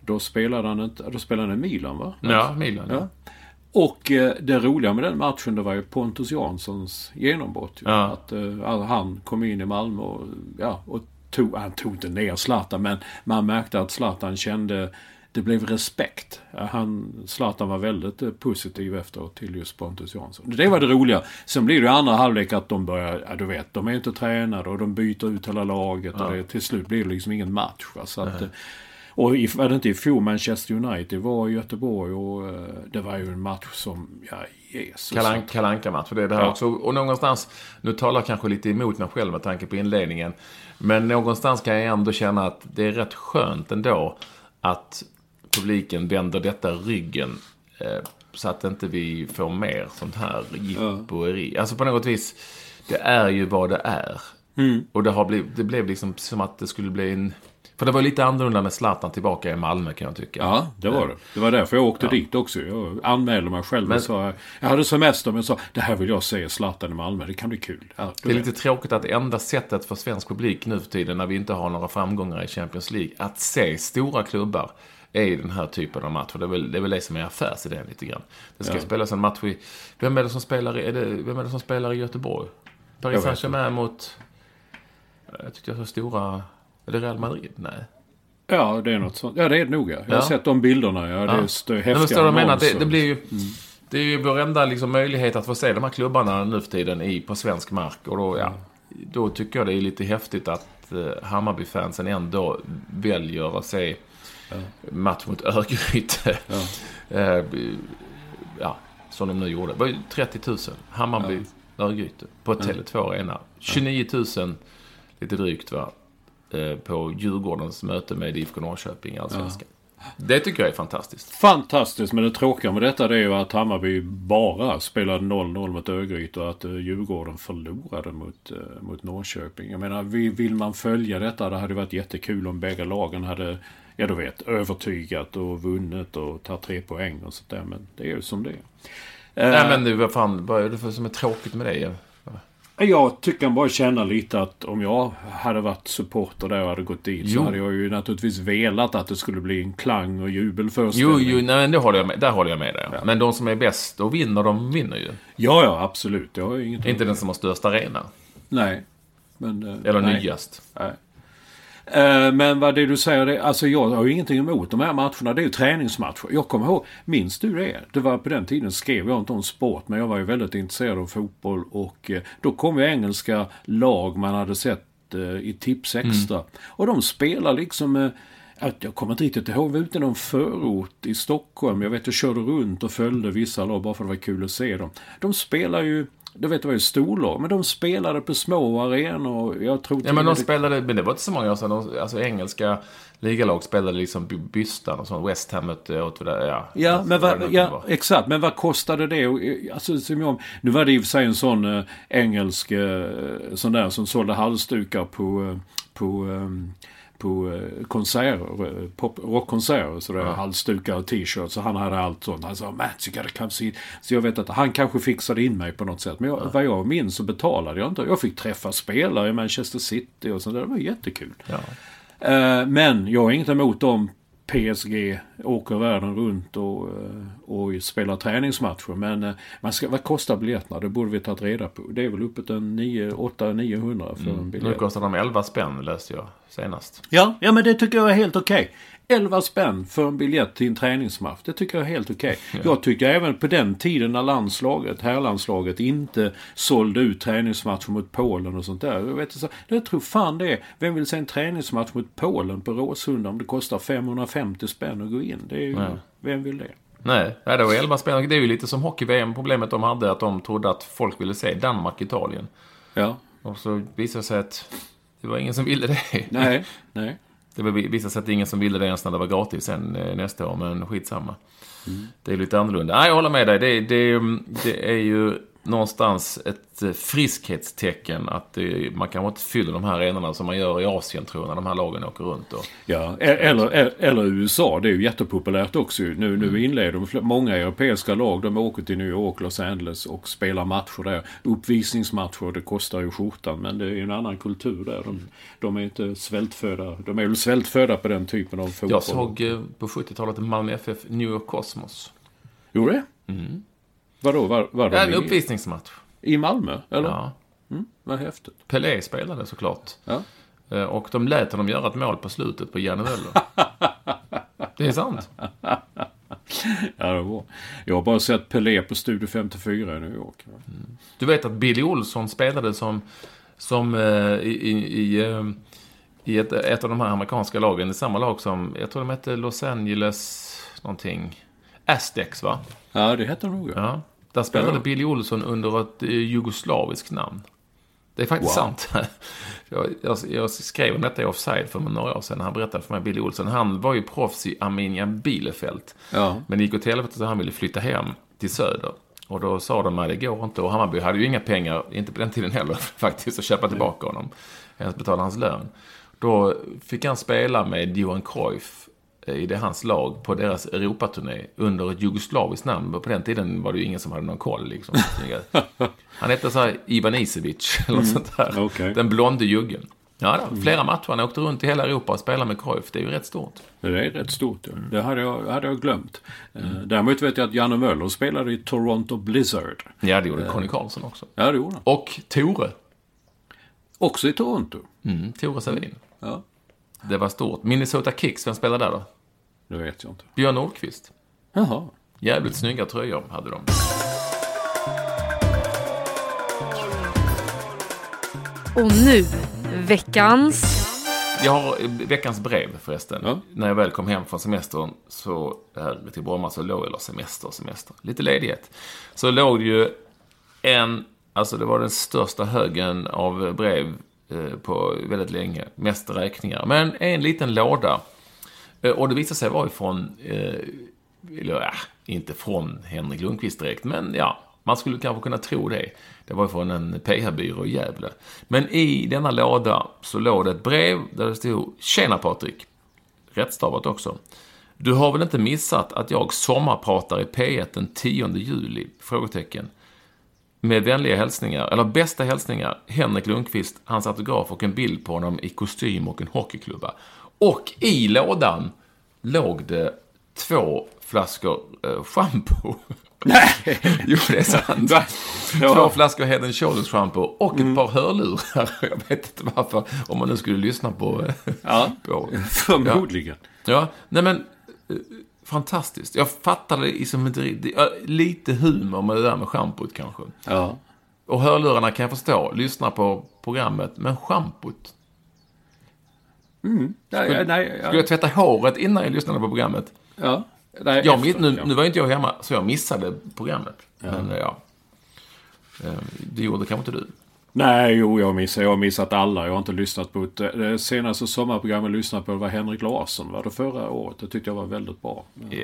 Då spelade han inte... Då spelade han i Milan va? Ja, Milan. Ja. Ja. Och eh, det roliga med den matchen det var ju Pontus Janssons genombrott. Ja. Att, eh, han kom in i Malmö och, ja, och tog, han tog inte ner Zlatan men man märkte att Zlatan kände det blev respekt. Ja, Han, Zlatan var väldigt eh, positiv efteråt till just Pontus Jansson. Det var det roliga. Sen blir det i andra halvlek att de börjar, ja du vet, de är inte tränade och de byter ut hela laget och det, till slut blir det liksom ingen match. Va? Så att, och i, var det inte i fjol Manchester United var i Göteborg och eh, det var ju en match som, ja Jesus. Kalan, Kalanka-match. Det är det här Ja. också. Och någonstans, nu talar jag kanske lite emot mig själv med tanke på inledningen. Men någonstans kan jag ändå känna att det är rätt skönt ändå att publiken vänder detta ryggen. Eh, så att inte vi får mer sånt här jippoeri. Alltså på något vis, det är ju vad det är. Mm. Och det, har blivit, det blev liksom som att det skulle bli en... För det var lite annorlunda med Zlatan tillbaka i Malmö kan jag tycka. Ja, det var det. Det var därför jag åkte dit också. Jag anmälde mig själv och sa... Jag hade semester men jag sa det här vill jag se Zlatan i Malmö. Det kan bli kul. Ja, Det är lite tråkigt att det enda sättet för svensk publik nu för tiden, när vi inte har några framgångar i Champions League, att se stora klubbar, är ju den här typen av matcher. Det är väl det, är väl det som är affärsidén lite grann. Det ska Ja. spelas en match i... Vem är det som spelar i, är det, vem är det som spelar i Göteborg? Paris Saint-Germain mot... Jag tyckte jag så stora... Är det Real Madrid? Nej. Ja, det är något sånt. Ja, det är det nog ja. Jag har Ja. sett de bilderna. Ja, det är, st- Nej, men häftiga jag menar? Det, det blir ju... det är ju vår enda liksom, möjlighet att få se de här klubbarna nu för tiden i, på svensk mark. Och då, ja, då tycker jag det är lite häftigt att eh, Hammarby-fansen ändå väljer att se match mot Örgryte. eh, ja, som de nu gjorde. Det var ju 30 000. Hammarby, Örgryte. På Tele2 Arena. 29 000, lite drygt va. Eh, på Djurgårdens möte med IFK Norrköping i Allsvenskan. Det tycker jag är fantastiskt. Fantastiskt, men det tråkiga med detta det är ju att Hammarby bara spelade 0-0 mot Örgryte och att eh, Djurgården förlorade mot, eh, mot Norrköping. Jag menar, vi- vill man följa detta, det hade varit jättekul om bägge lagen hade, ja du vet, övertygat och vunnit och tagit tre poäng och sånt där. Men det är ju som det är. Nej men du, vad fan, vad är det för som är tråkigt med det? Jag tycker bara känna lite att om jag hade varit supporter där och hade gått dit Jo. så hade jag ju naturligtvis velat att det skulle bli en klang och jubelföreställning. Jo, jo, nej, men det håller jag med, där håller jag med dig. Men de som är bäst och vinner, de vinner ju. Ja, ja, absolut. Det har jag inget Inte den som har störst arena. Nej. Men, eh, Eller nej. nyast. Nej. Eh, Men vad det du säger, det, alltså jag har ju ingenting emot de här matcherna. Det är ju träningsmatcher. Jag kommer ihåg, minns du det? Det var på den tiden skrev jag inte om sport, men jag var ju väldigt intresserad av fotboll och eh, då kom ju engelska lag man hade sett eh, i Tips Extra. Och de spelar liksom jag kommer inte riktigt ihåg, var ute i någon förort i Stockholm. Jag vet jag körde runt och följde vissa lag bara för att det var kul att se dem. De spelar ju, du vet det var ju storlag, men de spelade på små arenor. och Jag tror Ja, men de till- spelade, men det var inte så många år sedan. De, alltså engelska ligalag spelade liksom by- Bystan och sånt. West Ham mötte Åtvidaberg. Ja, Ja, men vad det vad, ja, exakt. Men vad kostade det? Eh, Alltså, som jag, nu var det i och för sig en sån eh, engelsk eh, sån där som sålde halsdukar på, eh, på, eh, på konserter, pop, rockkonserter. Sådär, halsdukar och t-shirts. Så han hade allt sånt. Han sa Mats, you gotta come see. Så jag vet att han kanske fixade in mig på något sätt. Men jag, vad jag minns så betalade jag inte. Jag fick träffa spelare i Manchester City och sånt där. Det var jättekul. Ja. Eh, Men jag har inget emot om PSG åker världen runt och, eh, och spelar träningsmatcher. Men eh, man ska, vad kostar biljetterna? Det borde vi tagit reda på. Det är väl uppåt en 800-900 för en Nu biljett. kostar de 11 spänn, läste jag senast. Ja, ja, men det tycker jag är helt okej. 11 spänn för en biljett till en träningsmatch. Det tycker jag är helt okej. Jag tycker även på den tiden när landslaget, herrlandslaget, inte sålde ut träningsmatcher mot Polen och sånt där. Jag, vet, så, jag tror fan det är. Vem vill se en träningsmatch mot Polen på Råsunda om det kostar 550 spänn att gå in? Det är ju, Nej. Vem vill det? Nej, nej, det var 11 spänn. Det är ju lite som hockey-VM. Problemet de hade att de trodde att folk ville se Danmark-Italien. Ja, Och så visade det sig att det var ingen som ville det. nej, nej. Det var- det är ingen som ville det ens när det var gratis sen eh, nästa år, men skitsamma. Det är lite annorlunda. Nej, jag håller med dig. Det, det, det är ju någonstans ett eh, friskhetstecken att det, man kanske inte fyller de här arenorna som man gör i Asien, tror jag, när de här lagen åker runt. Och, Ja, e- eller, eller, eller USA. Det är ju jättepopulärt också. Nu, nu inleder de många europeiska lag. De åker till New York, Los Angeles och spelar matcher där. Uppvisningsmatcher. Det kostar ju skjortan. Men det är ju en annan kultur där. De, de är inte svältfödda. De är väl svältfödda på den typen av fotboll. jag såg eh, på 70-talet Malmö FF New York Cosmos. Gjorde det? Vadå? Var, var en uppvisningsmatch. i Malmö? Eller? Ja. Vad häftigt. Pelé spelade såklart. Ja. Eh, Och de lät honom göra ett mål på slutet på Janne Möller. Det är sant. Ja, det var. Jag har bara sett Pelé på Studio 54 i New York. Du vet att Billy Olsson spelade som, som eh, i, i, i, eh, i ett, ett av de här amerikanska lagen. I samma lag som, jag tror de hette Los Angeles någonting. Aztecs va? Ja, det heter nog. Ja. Där spelade Ja. Billy Olsson under ett eh, jugoslaviskt namn. Det är faktiskt Wow. sant. Jag, jag, jag skrev om detta i Offside för några år sedan. Han berättade för mig, Billy Olsson, han var ju proffs i Arminia Bielefeld. Ja. Men det gick åt helvete så han ville flytta hem till Söder. Och då sa de att det går inte. Och Hammarby hade ju inga pengar, inte på den tiden heller faktiskt, att köpa tillbaka honom. Ens betala hans lön. Då fick han spela med Johan Cruyff i det hans lag på deras Europaturné under ett jugoslaviskt namn. På den tiden var det ju ingen som hade någon koll liksom. Han hette så här Ivan Isevic eller något sånt där. okej. Den blonde juggen. Ja, då, flera matcher. Han åkte runt i hela Europa och spelade med Cruyff. Det är ju rätt stort. Det är rätt stort. Ja. Det hade jag, hade jag glömt. Eh, Däremot vet jag att Janne Möller spelade i Toronto Blizzard. Ja, det gjorde Conny Karlsson också. Ja, det gjorde han. Och Tore. Också i Toronto. Mm, Tore Savin. Ja, Det var stort. Minnesota Kicks, vem spelade där då? det vet jag inte. Björn Nordqvist. Jaha. Jävligt snygga tröjor hade de. Och nu, veckans... Jag har eh, veckans brev förresten. Ja. När jag väl kom hem från semestern så här till Bromma så låg, eller semester, semester, lite ledighet. Så låg det ju en, alltså det var den största högen av brev eh, Eh, på väldigt länge. Mest räkningar. Men en liten låda. Eh, och det visade sig vara ifrån, eh, eller äh, inte från Henrik Lundqvist direkt, men ja, man skulle kanske kunna tro det. Det var från en PR-byrå i Gävle. Men i denna låda så låg det ett brev där det stod Tjena Patrik. Rättstavat också. Du har väl inte missat att jag sommarpratar i P1 den 10 juli? Frågetecken. Med vänliga hälsningar, eller bästa hälsningar, Henrik Lundqvist, hans autograf och en bild på honom i kostym och en hockeyklubba. Och i lådan låg det två flaskor eh, schampo. Nej! Jo, det är sant. Två Ja. flaskor Head and Shoulders shampoo och ett par hörlurar. Jag vet inte varför, om man nu skulle lyssna på... Ja. på Förmodligen. ja, nej men... Fantastiskt. Jag fattade liksom inte riktigt- Lite humor med det där med schampot kanske. Ja. Och hörlurarna kan jag förstå. Lyssna på programmet. Men schampot? Ja, ja, nej, Skulle ja. jag tvätta håret innan jag lyssnade på programmet? ja. Nej, Jag, efter, nu, nu var inte jag hemma, så jag missade programmet. Men ja. Eh, Det gjorde kanske inte du. Nej, jo, jag har missat. Jag har missat alla. Jag har inte lyssnat på ett, det senaste sommarprogrammet jag lyssnade på var Henrik Larsson. Var det förra året? Det tyckte jag var väldigt bra. Ja.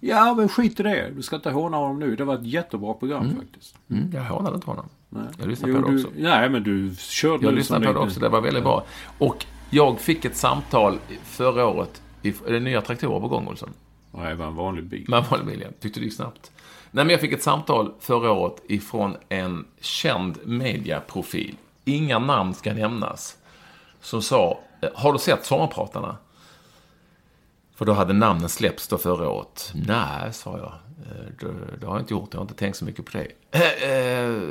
Ja, men skit i det. Du ska inte håna honom nu. Det var ett jättebra program faktiskt. Mm, jag hånade inte honom. Nej. Jag lyssnade Jo, på det du, också. Nej, men du körde Jag lyssnade på det också, det var väldigt bra. Och jag fick ett samtal förra året. Är det nya traktorer på gång, Olsson? Nej, det var en vanlig bil. Men var det William? Tyckte det gick snabbt? Nej, men jag fick ett samtal förra året ifrån en känd mediaprofil. Inga namn ska nämnas. Som sa, eh, har du sett Sommarpratarna? För då hade namnen släppts då förra året. Nej, sa jag. Eh, Det, det har jag inte gjort. Jag har inte tänkt så mycket på det. Eh, eh,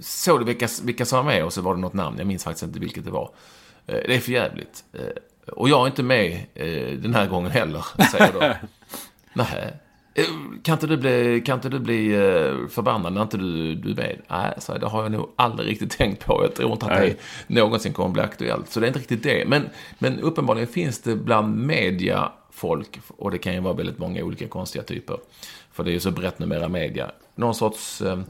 Såg du vilka, vilka som var med? Och så var det något namn. Jag minns faktiskt inte vilket det var. Eh, Det är för jävligt. Och jag är inte med den här gången heller, säger jag då. Nej. Eh, Kan inte du bli, kan inte du bli eh, förbannad när inte du, du är med? Nej, så det har jag nog aldrig riktigt tänkt på. Jag tror inte att Nej. det någonsin kommer bli aktuellt. Så det är inte riktigt det. Men, men uppenbarligen finns det bland mediafolk, och det kan ju vara väldigt många olika konstiga typer, för det är ju så brett numera media, någon sorts, eh,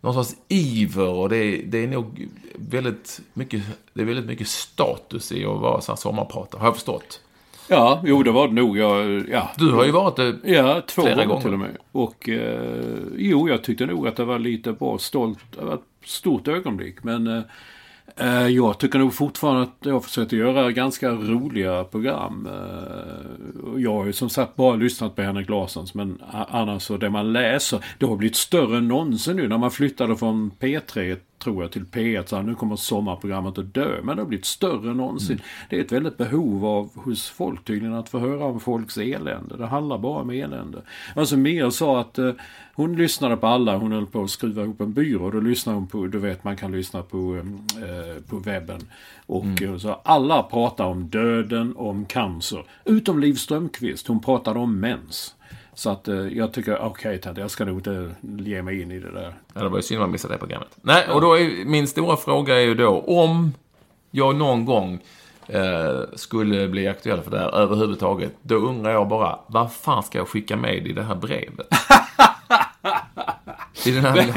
någon sorts iver och det är, det är nog väldigt mycket, det är väldigt mycket status i att vara så här sommarpratare, har jag förstått. Ja, jo, det var det nog. Jag, ja. Du har ju varit det Ja, två Flera gånger, till och med. Och eh, jo, jag tyckte nog att det var lite bra stolt. Det var ett stort ögonblick. Men eh, jag tycker nog fortfarande att jag försöker göra ganska roliga program. Eh, jag har ju som sagt bara lyssnat på Henrik Larssons. Men annars så det man läser. Det har blivit större än någonsin nu. När man flyttade från P3 tror jag till P1. Så här, nu kommer sommarprogrammet att dö. Men det har blivit större än någonsin. Det är ett väldigt behov av hos folk tydligen att få höra om folks elände. Det handlar bara om elände. Alltså Mia sa att eh, hon lyssnade på alla. Hon höll på att skruva ihop en byrå. Då lyssnade hon på, du vet man kan lyssna på, eh, på webben. Och eh, så alla pratar om döden, om cancer. Utom Liv Strömquist. Hon pratade om mens. Så att eh, jag tycker, okej Ted, jag ska nog inte ge mig in i det där. Ja, det var ju synd att man missade det programmet. Nej, och då är min stora fråga är ju då om jag någon gång eh, skulle bli aktuell för det här överhuvudtaget. Då undrar jag bara, vad fan ska jag skicka med i det här brevet? I den här lilla...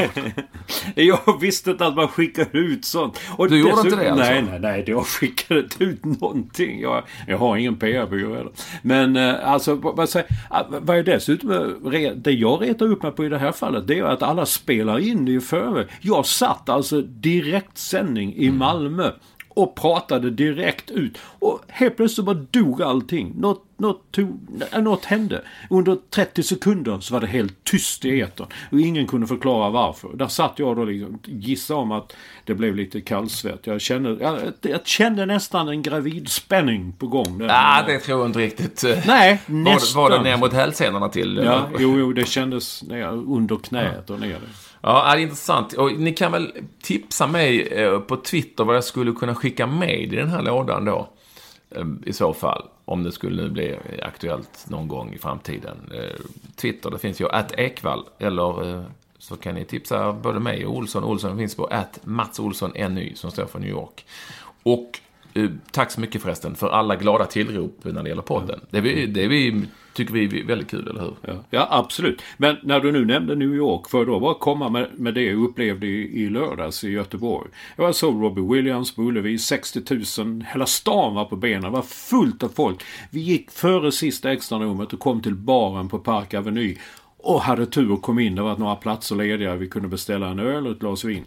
Jag visste inte att man skickar ut sånt. Och Du gjorde inte det, alltså? Nej, nej, nej. Jag skickade inte ut någonting. Jag, jag har ingen PR-byrå heller. Men eh, alltså, vad, säger- ah, vad är dessutom eh, det jag retar upp mig på i det här fallet, det är att alla spelar in det i förväg. Jag satt alltså direktsändning i Mm. Malmö och pratade direkt ut. Och helt plötsligt bara dog allting. Något, något, tog, nej, något hände. Under 30 sekunder så var det helt tyst i etern. Och ingen kunde förklara varför. Där satt jag då liksom gissade om att det blev lite kallsvett. Jag kände, jag, jag kände nästan en gravid spänning på gång. Där. Ah, det tror jag inte riktigt. Nej, Var, nästan. det- var det ner mot hälsenorna till? Ja, jo, jo, det kändes ner, under knät och ner. Ja, det är intressant. Och ni kan väl tipsa mig eh, på Twitter vad jag skulle kunna skicka med i den här lådan då? Ehm, i så fall. Om det skulle nu bli aktuellt någon gång i framtiden. Ehm, Twitter, det finns ju att Ekvall. Eller eh, så kan ni tipsa både mig och Olsson. Olsson finns på att Mats Olsson NY som står för New York. Och tack så mycket förresten för alla glada tillrop när det gäller podden. Det, vi, det vi, tycker vi är väldigt kul, eller hur? Ja, ja, absolut. Men när du nu nämnde New York, jag då bara komma med, med det jag upplevde i, i lördags i Göteborg. Jag såg Robbie Williams på Ullevi, 60 000, hela stan var på benen, det var fullt av folk. Vi gick före sista extranumret och kom till baren på Park Avenue och hade tur och kom in. Det var några platser lediga. Vi kunde beställa en öl och ett glas vin.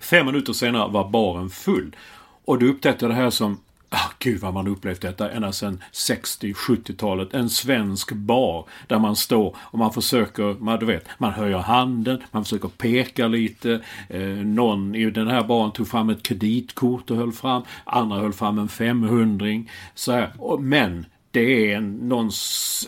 Fem minuter senare var baren full. Och då upptäckte jag det här som Ah, gud vad man upplevt detta ända sedan 60-70-talet. En svensk bar där man står och man försöker, man, du vet, man höjer handen, man försöker peka lite. Eh, någon i den här baren tog fram ett kreditkort och höll fram. Andra höll fram en 500 så här. Och, Men det är någon,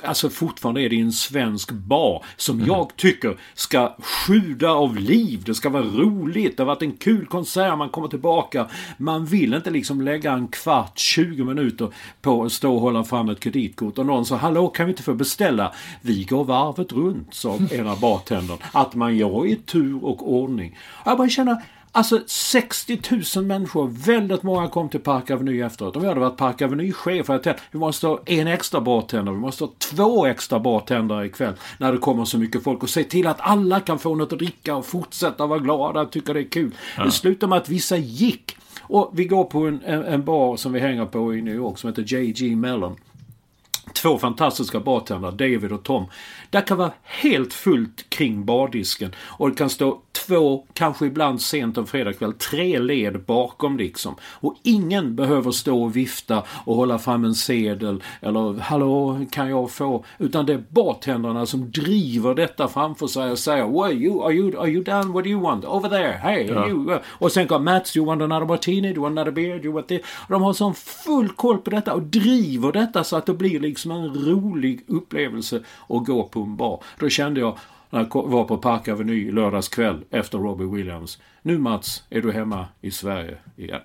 alltså fortfarande är det en svensk bar som mm. jag tycker ska sjuda av liv. Det ska vara roligt. Det har varit en kul konsert. Man kommer tillbaka. Man vill inte liksom lägga en kvart, 20 minuter på att stå och hålla fram ett kreditkort. Och någon sa Hallå kan vi inte få beställa? Vi går varvet runt, sa era bartendern. Att man gör i tur och ordning. Jag bara känner Alltså 60 000 människor, väldigt många kom till Park Avenue efteråt. Om jag hade varit Park Avenue-chef hade jag tänkt vi måste ha en extra bartender, vi måste ha två extra bartendrar ikväll när det kommer så mycket folk och se till att alla kan få något att dricka och fortsätta vara glada och tycka det är kul. Ja. Det slutade med att vissa gick. Och vi går på en, en, en bar som vi hänger på i New York som heter JG Mellon. Två fantastiska bartendrar, David och Tom. Där kan vara helt fullt kring bardisken och det kan stå två, kanske ibland sent en fredagkväll, tre led bakom liksom. Och ingen behöver stå och vifta och hålla fram en sedel eller hallå kan jag få? Utan det är bartendrarna som driver detta framför sig och säger Why you, are you, are you done? What do you want? Over there, hey, ja. you. Och sen kommer Mats, you want another martini? Do you want another beer? Do you want this? Och de har sån full koll på detta och driver detta så att det blir liksom en rolig upplevelse att gå på en bar. Då kände jag när jag var på Park Avenue lördagskväll efter Robbie Williams. Nu Mats, är du hemma i Sverige igen.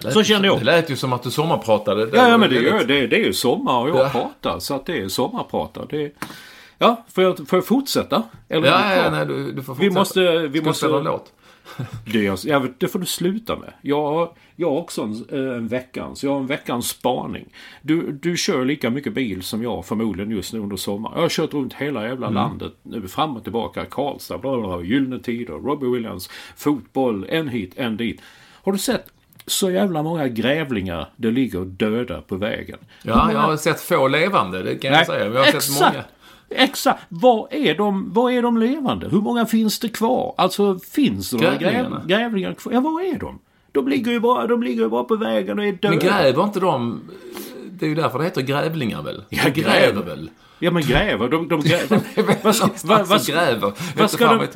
Så kände jag. Det lät ju som att du sommarpratade. Ja, ja men det, är, det, det är ju sommar och jag ja. pratar. Så att det är sommarpratar. Det är... Ja, får jag, får jag fortsätta? Eller ja, ja, nej, du, du får fortsätta. Vi måste... Vi Ska måste... spela en låt? Det, ja, det får du sluta med. Jag, jag har också en, eh, en veckans. Jag har en veckans spaning. Du, du kör lika mycket bil som jag förmodligen just nu under sommaren. Jag har kört runt hela jävla mm. landet. Nu fram och tillbaka. Karlstad, bla bla bla, Gyllene Tider, Robbie Williams, fotboll, en hit, en dit. Har du sett så jävla många grävlingar det ligger döda på vägen? Ja, många... jag har sett få levande, det kan Nej, jag säga. Men jag har exakt. sett många. Exakt. Var är, de, var är de levande? Hur många finns det kvar? Alltså finns det några gräv, grävlingar kvar? Ja, var är de? De ligger ju bara, de ligger ju bara på vägen och är döda. Men gräver inte de... Det är ju därför det heter grävlingar väl? Ja, de gräver väl? Ja men gräver, de, de gräver. vad vad, vad. Vad ska de...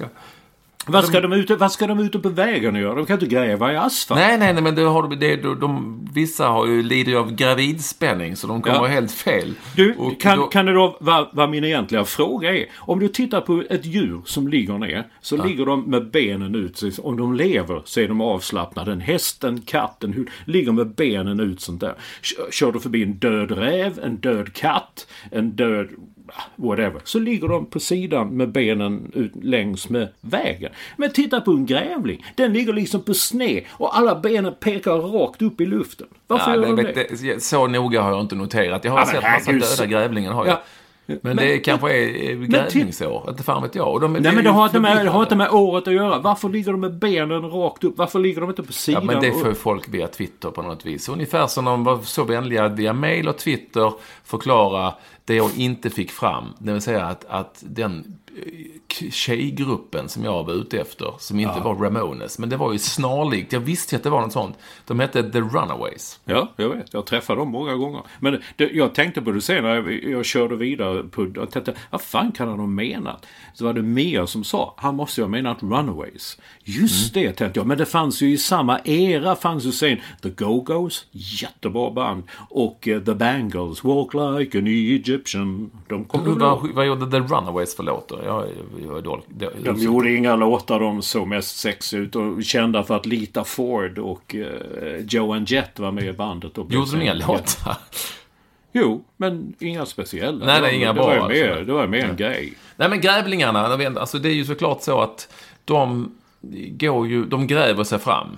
Vad ska, de, ute, vad ska de ute på vägen och göra? De kan inte gräva i asfalt. Nej, nej, nej men det har, det, de, de, vissa har ju, lider av gravidspänning så de kommer ja. helt fel. Du, och kan, då... kan det då vara vad min egentliga fråga är? Om du tittar på ett djur som ligger ner så ja. ligger de med benen ut. Om de lever så är de avslappnade. En häst, en katt, en hund ligger med benen ut sånt där. Kör du förbi en död räv, en död katt, en död whatever. Så ligger de på sidan med benen ut längs med vägen. Men titta på en grävling. Den ligger liksom på sned och alla benen pekar rakt upp i luften. Varför ja, gör de det? det? Så noga har jag inte noterat. Jag har ja, sett massa döda grävlingar. Har jag. Ja. Men, men det kanske är grävlingsår. Inte fan vet jag. Och de, nej, men det har, inte med, det har inte med året att göra. Varför ligger de med benen rakt upp? Varför ligger de inte på sidan? Ja, men det får folk via Twitter på något vis. Ungefär som de var så vänliga att via mail och Twitter förklara det jag inte fick fram. Det vill säga att, att den tjejgruppen som jag var ute efter, som inte ja. var Ramones, men det var ju snarlikt. Jag visste att det var något sånt. De hette The Runaways. Ja, jag vet. Jag träffade dem många gånger. Men det, jag tänkte på det senare, jag, jag körde vidare på Jag tänkte, vad fan kan han ha menat? Så var det Mia som sa, han måste ju ha menat Runaways. Just mm. det, tänkte jag. Men det fanns ju i samma era, fanns ju sen The Go-Go's, jättebra band, och uh, The Bangles, Walk Like an Egypt Egyptian. De kommer Vad, vad gjorde The Runaways för låtar? Jag, jag är dålig. Det, De gjorde inga låtar de såg mest sexiga ut och kända för att Lita Ford och uh, Joan Jett var med i bandet. Och Gjorde de inga låtar? Jo, men inga speciella. Nej, nej, inga det var bra, mer, alltså. Det var mer en grej. Nej, men grävlingarna, jag alltså det är ju såklart så att de går ju, de gräver sig fram.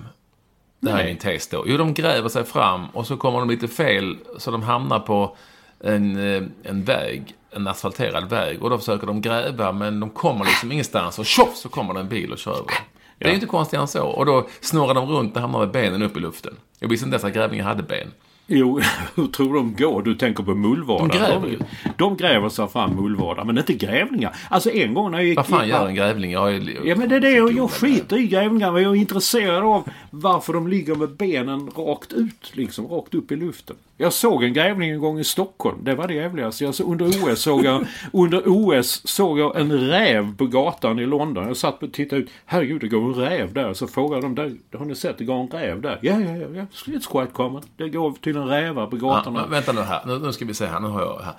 Det här är min tes då. Jo, de gräver sig fram och så kommer de lite fel så de hamnar på en, eh, en väg, en asfalterad väg. Och då försöker de gräva men de kommer liksom ingenstans och tjoff så kommer det en bil och kör över. Det är ju inte konstigare än så. Och då snurrar de runt och hamnar med benen upp i luften. Jag visste inte ens att grävlingar hade ben. Jo, hur tror de går? Du tänker på mullvadar. De gräver de, de gräver sig fram mullvadar, men inte grävlingar. Alltså en gång när jag gick... Vad fan i- gör en grävling? Jag ju... Ja men det är det jag, jag skiter i grävlingar. Men jag är intresserad av varför de ligger med benen rakt ut. Liksom rakt upp i luften. Jag såg en grävling en gång i Stockholm. Det var det jävligaste. Jag så, under OS såg jag under OS såg jag en räv på gatan i London. Jag satt och tittade ut. Herregud det går en räv där. Så frågade de. Har ni sett det går en räv där? Ja ja ja. ja. It's quite common. Det går till en rävar på Ja, gatorna. men vänta nu här. Nu, nu ska vi se här. Nu har jag här.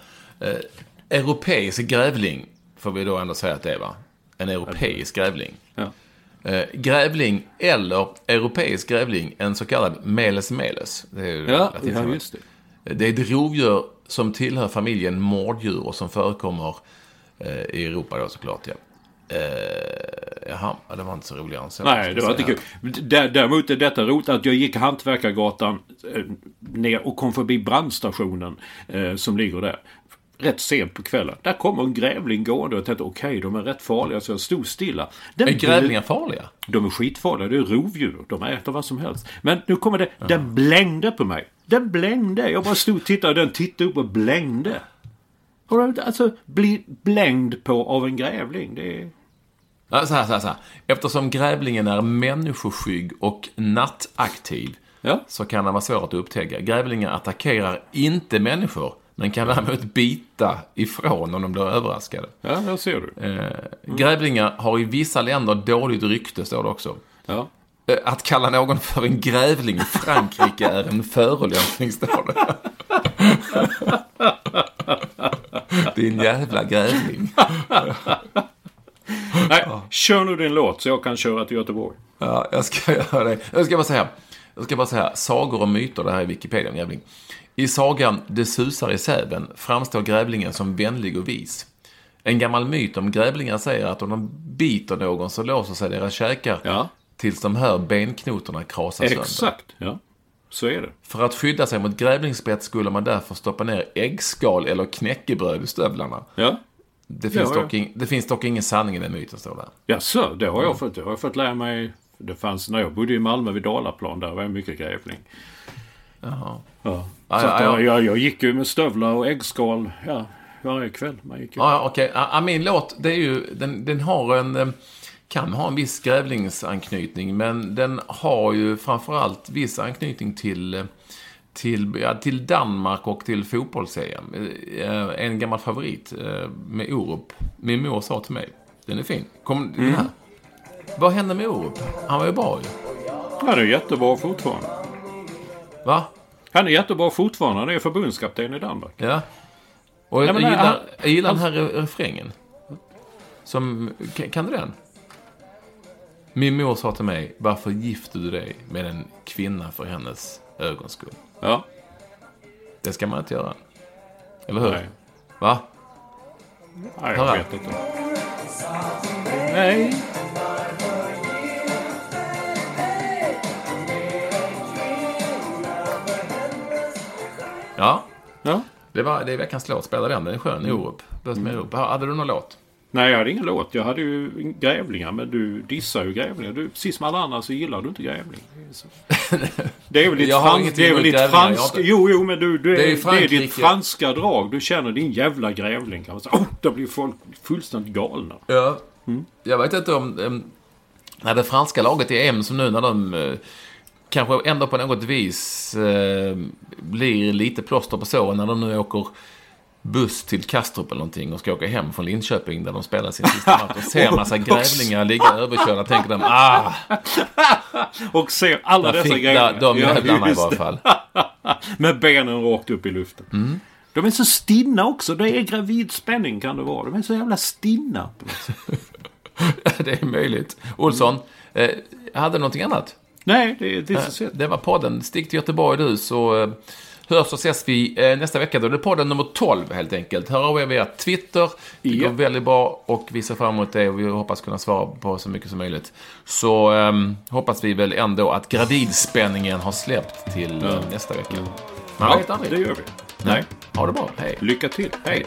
Eh, europeisk grävling får vi då ändå säga att det är va? En europeisk grävling. Ja. Eh, grävling eller europeisk grävling, en så kallad meles meles. Det är Ja, ja, just det. Det är ett rovdjur som tillhör familjen mårddjur och som förekommer eh, i Europa då såklart. Ja. Eh, jaha, ja, det var inte så roligare än så. Nej, det var inte kul. Dä- Däremot är detta roligt att jag gick Hantverkargatan eh, ner och kom förbi brandstationen eh, som ligger där. Rätt sent på kvällen. Där kommer en grävling gående och jag tänkte okej, de är rätt farliga så jag stod stilla. Den Är grävlingar farliga? De är skitfarliga. Det är rovdjur. De äter vad som helst. Men nu kommer det. Den blängde på mig. Den blängde. Jag bara stod och tittade och den tittade upp och blängde. Alltså bli blängd på av en grävling? Det är... Så här, så här, så här. Eftersom grävlingen är människoskygg och nattaktiv Ja. så kan den vara svår att upptäcka. Grävlingar attackerar inte människor, men kan däremot bita ifrån om de blir överraskade. Ja, där ser du. Eh, grävlingar har i vissa länder dåligt rykte, står det också. Ja. Eh, Att kalla någon för en grävling i Frankrike är en förolämpning, står det. Din jävla grävling. Nej, kör nu din låt så jag kan köra till Göteborg. Ja, jag ska göra det. Jag ska bara säga, jag ska bara säga, sagor och myter, det här är Wikipedia, en grävling. I sagan Det susar i säven framstår grävlingen som vänlig och vis. En gammal myt om grävlingar säger att om de biter någon så låser sig deras käkar Ja. tills de hör benknotorna krasas sönder. Exakt, ja. Så är det. För att skydda sig mot grävlingsspett skulle man därför stoppa ner äggskal eller knäckebröd i stövlarna. Ja. Det finns, Ja, dock, in, det finns dock ingen sanning i den myten, står det. Jaså, det har jag fått, det har jag fått lära mig. Det fanns när jag bodde i Malmö vid Dalaplan. Där var jag mycket grävling. Jaha. Ja. Så ja, att, ja. Jag, jag, gick ju med stövlar och äggskal ja, varje kväll. Man gick ju. Ja, okej. Ja, min låt, det är ju, den, den har en, eh, kan ha en viss grävlingsanknytning, men den har ju framförallt viss anknytning till, eh, till, ja, till Danmark och till fotbolls-EM. Eh, En gammal favorit eh, med Orup. Min mor sa till mig, den är fin. Kom, den här. Vad hände med Orup? Han var ju bra ju. Han är jättebra fortfarande. Va? Han är jättebra fortfarande. Han är förbundskapten i Danmark. Ja. Och jag, men jag, nej, gillar, han- jag gillar den här re- refrängen. Som, kan, kan du den? Min mor sa till mig, varför gifter du dig med en kvinna för hennes ögons skull? Ja. Det ska man inte göra. Eller hur? Nej. Va? Nej, Höra. jag vet inte. Nej. Ja. Ja. Det, var, det är veckans låt. Spela den. Den är skön. Orup. Bäst med Orup. Hade du någon låt? Nej, jag hade ingen låt. Jag hade ju grävlingar, men du dissar ju grävlingar. Du, precis som alla andra så gillar du inte grävling. Det är väl ditt, frans, det är väl ditt grävlingar, franska... Jo, jo, men du, du Det är det är ditt franska drag. Du känner din jävla grävling. Kan man säga. Oh, då blir folk fullständigt galna. Ja. Jag vet inte om... Um, när det franska laget i EM som nu när de eh, kanske ändå på något vis eh, blir lite plåster på såren när de nu åker buss till Kastrup eller någonting och ska åka hem från Linköping där de spelar sin sista match och ser en massa grävlingar ligga överkörda tänker de ah, Och ser alla där dessa grävlingar. de Ja, jävlarna i just varje fall. Med benen rakt upp i luften. De är så stinna också. Det är gravid spänning kan det vara. De är så jävla stinna. det är möjligt. Olsson, eh, hade någonting annat? Nej, det, det, är det var podden. Stick till Göteborg du, så eh, hörs och ses vi eh, nästa vecka. Då är det podden nummer 12 helt enkelt. Hör av er via Twitter. Det går väldigt bra och vi ser fram emot det och vi hoppas kunna svara på så mycket som möjligt. Så eh, hoppas vi väl ändå att gravidspänningen har släppt till ja. nästa vecka. Man ja, vet aldrig. det gör vi. Nej. Ha det bra. Hej. Lycka till. Hej.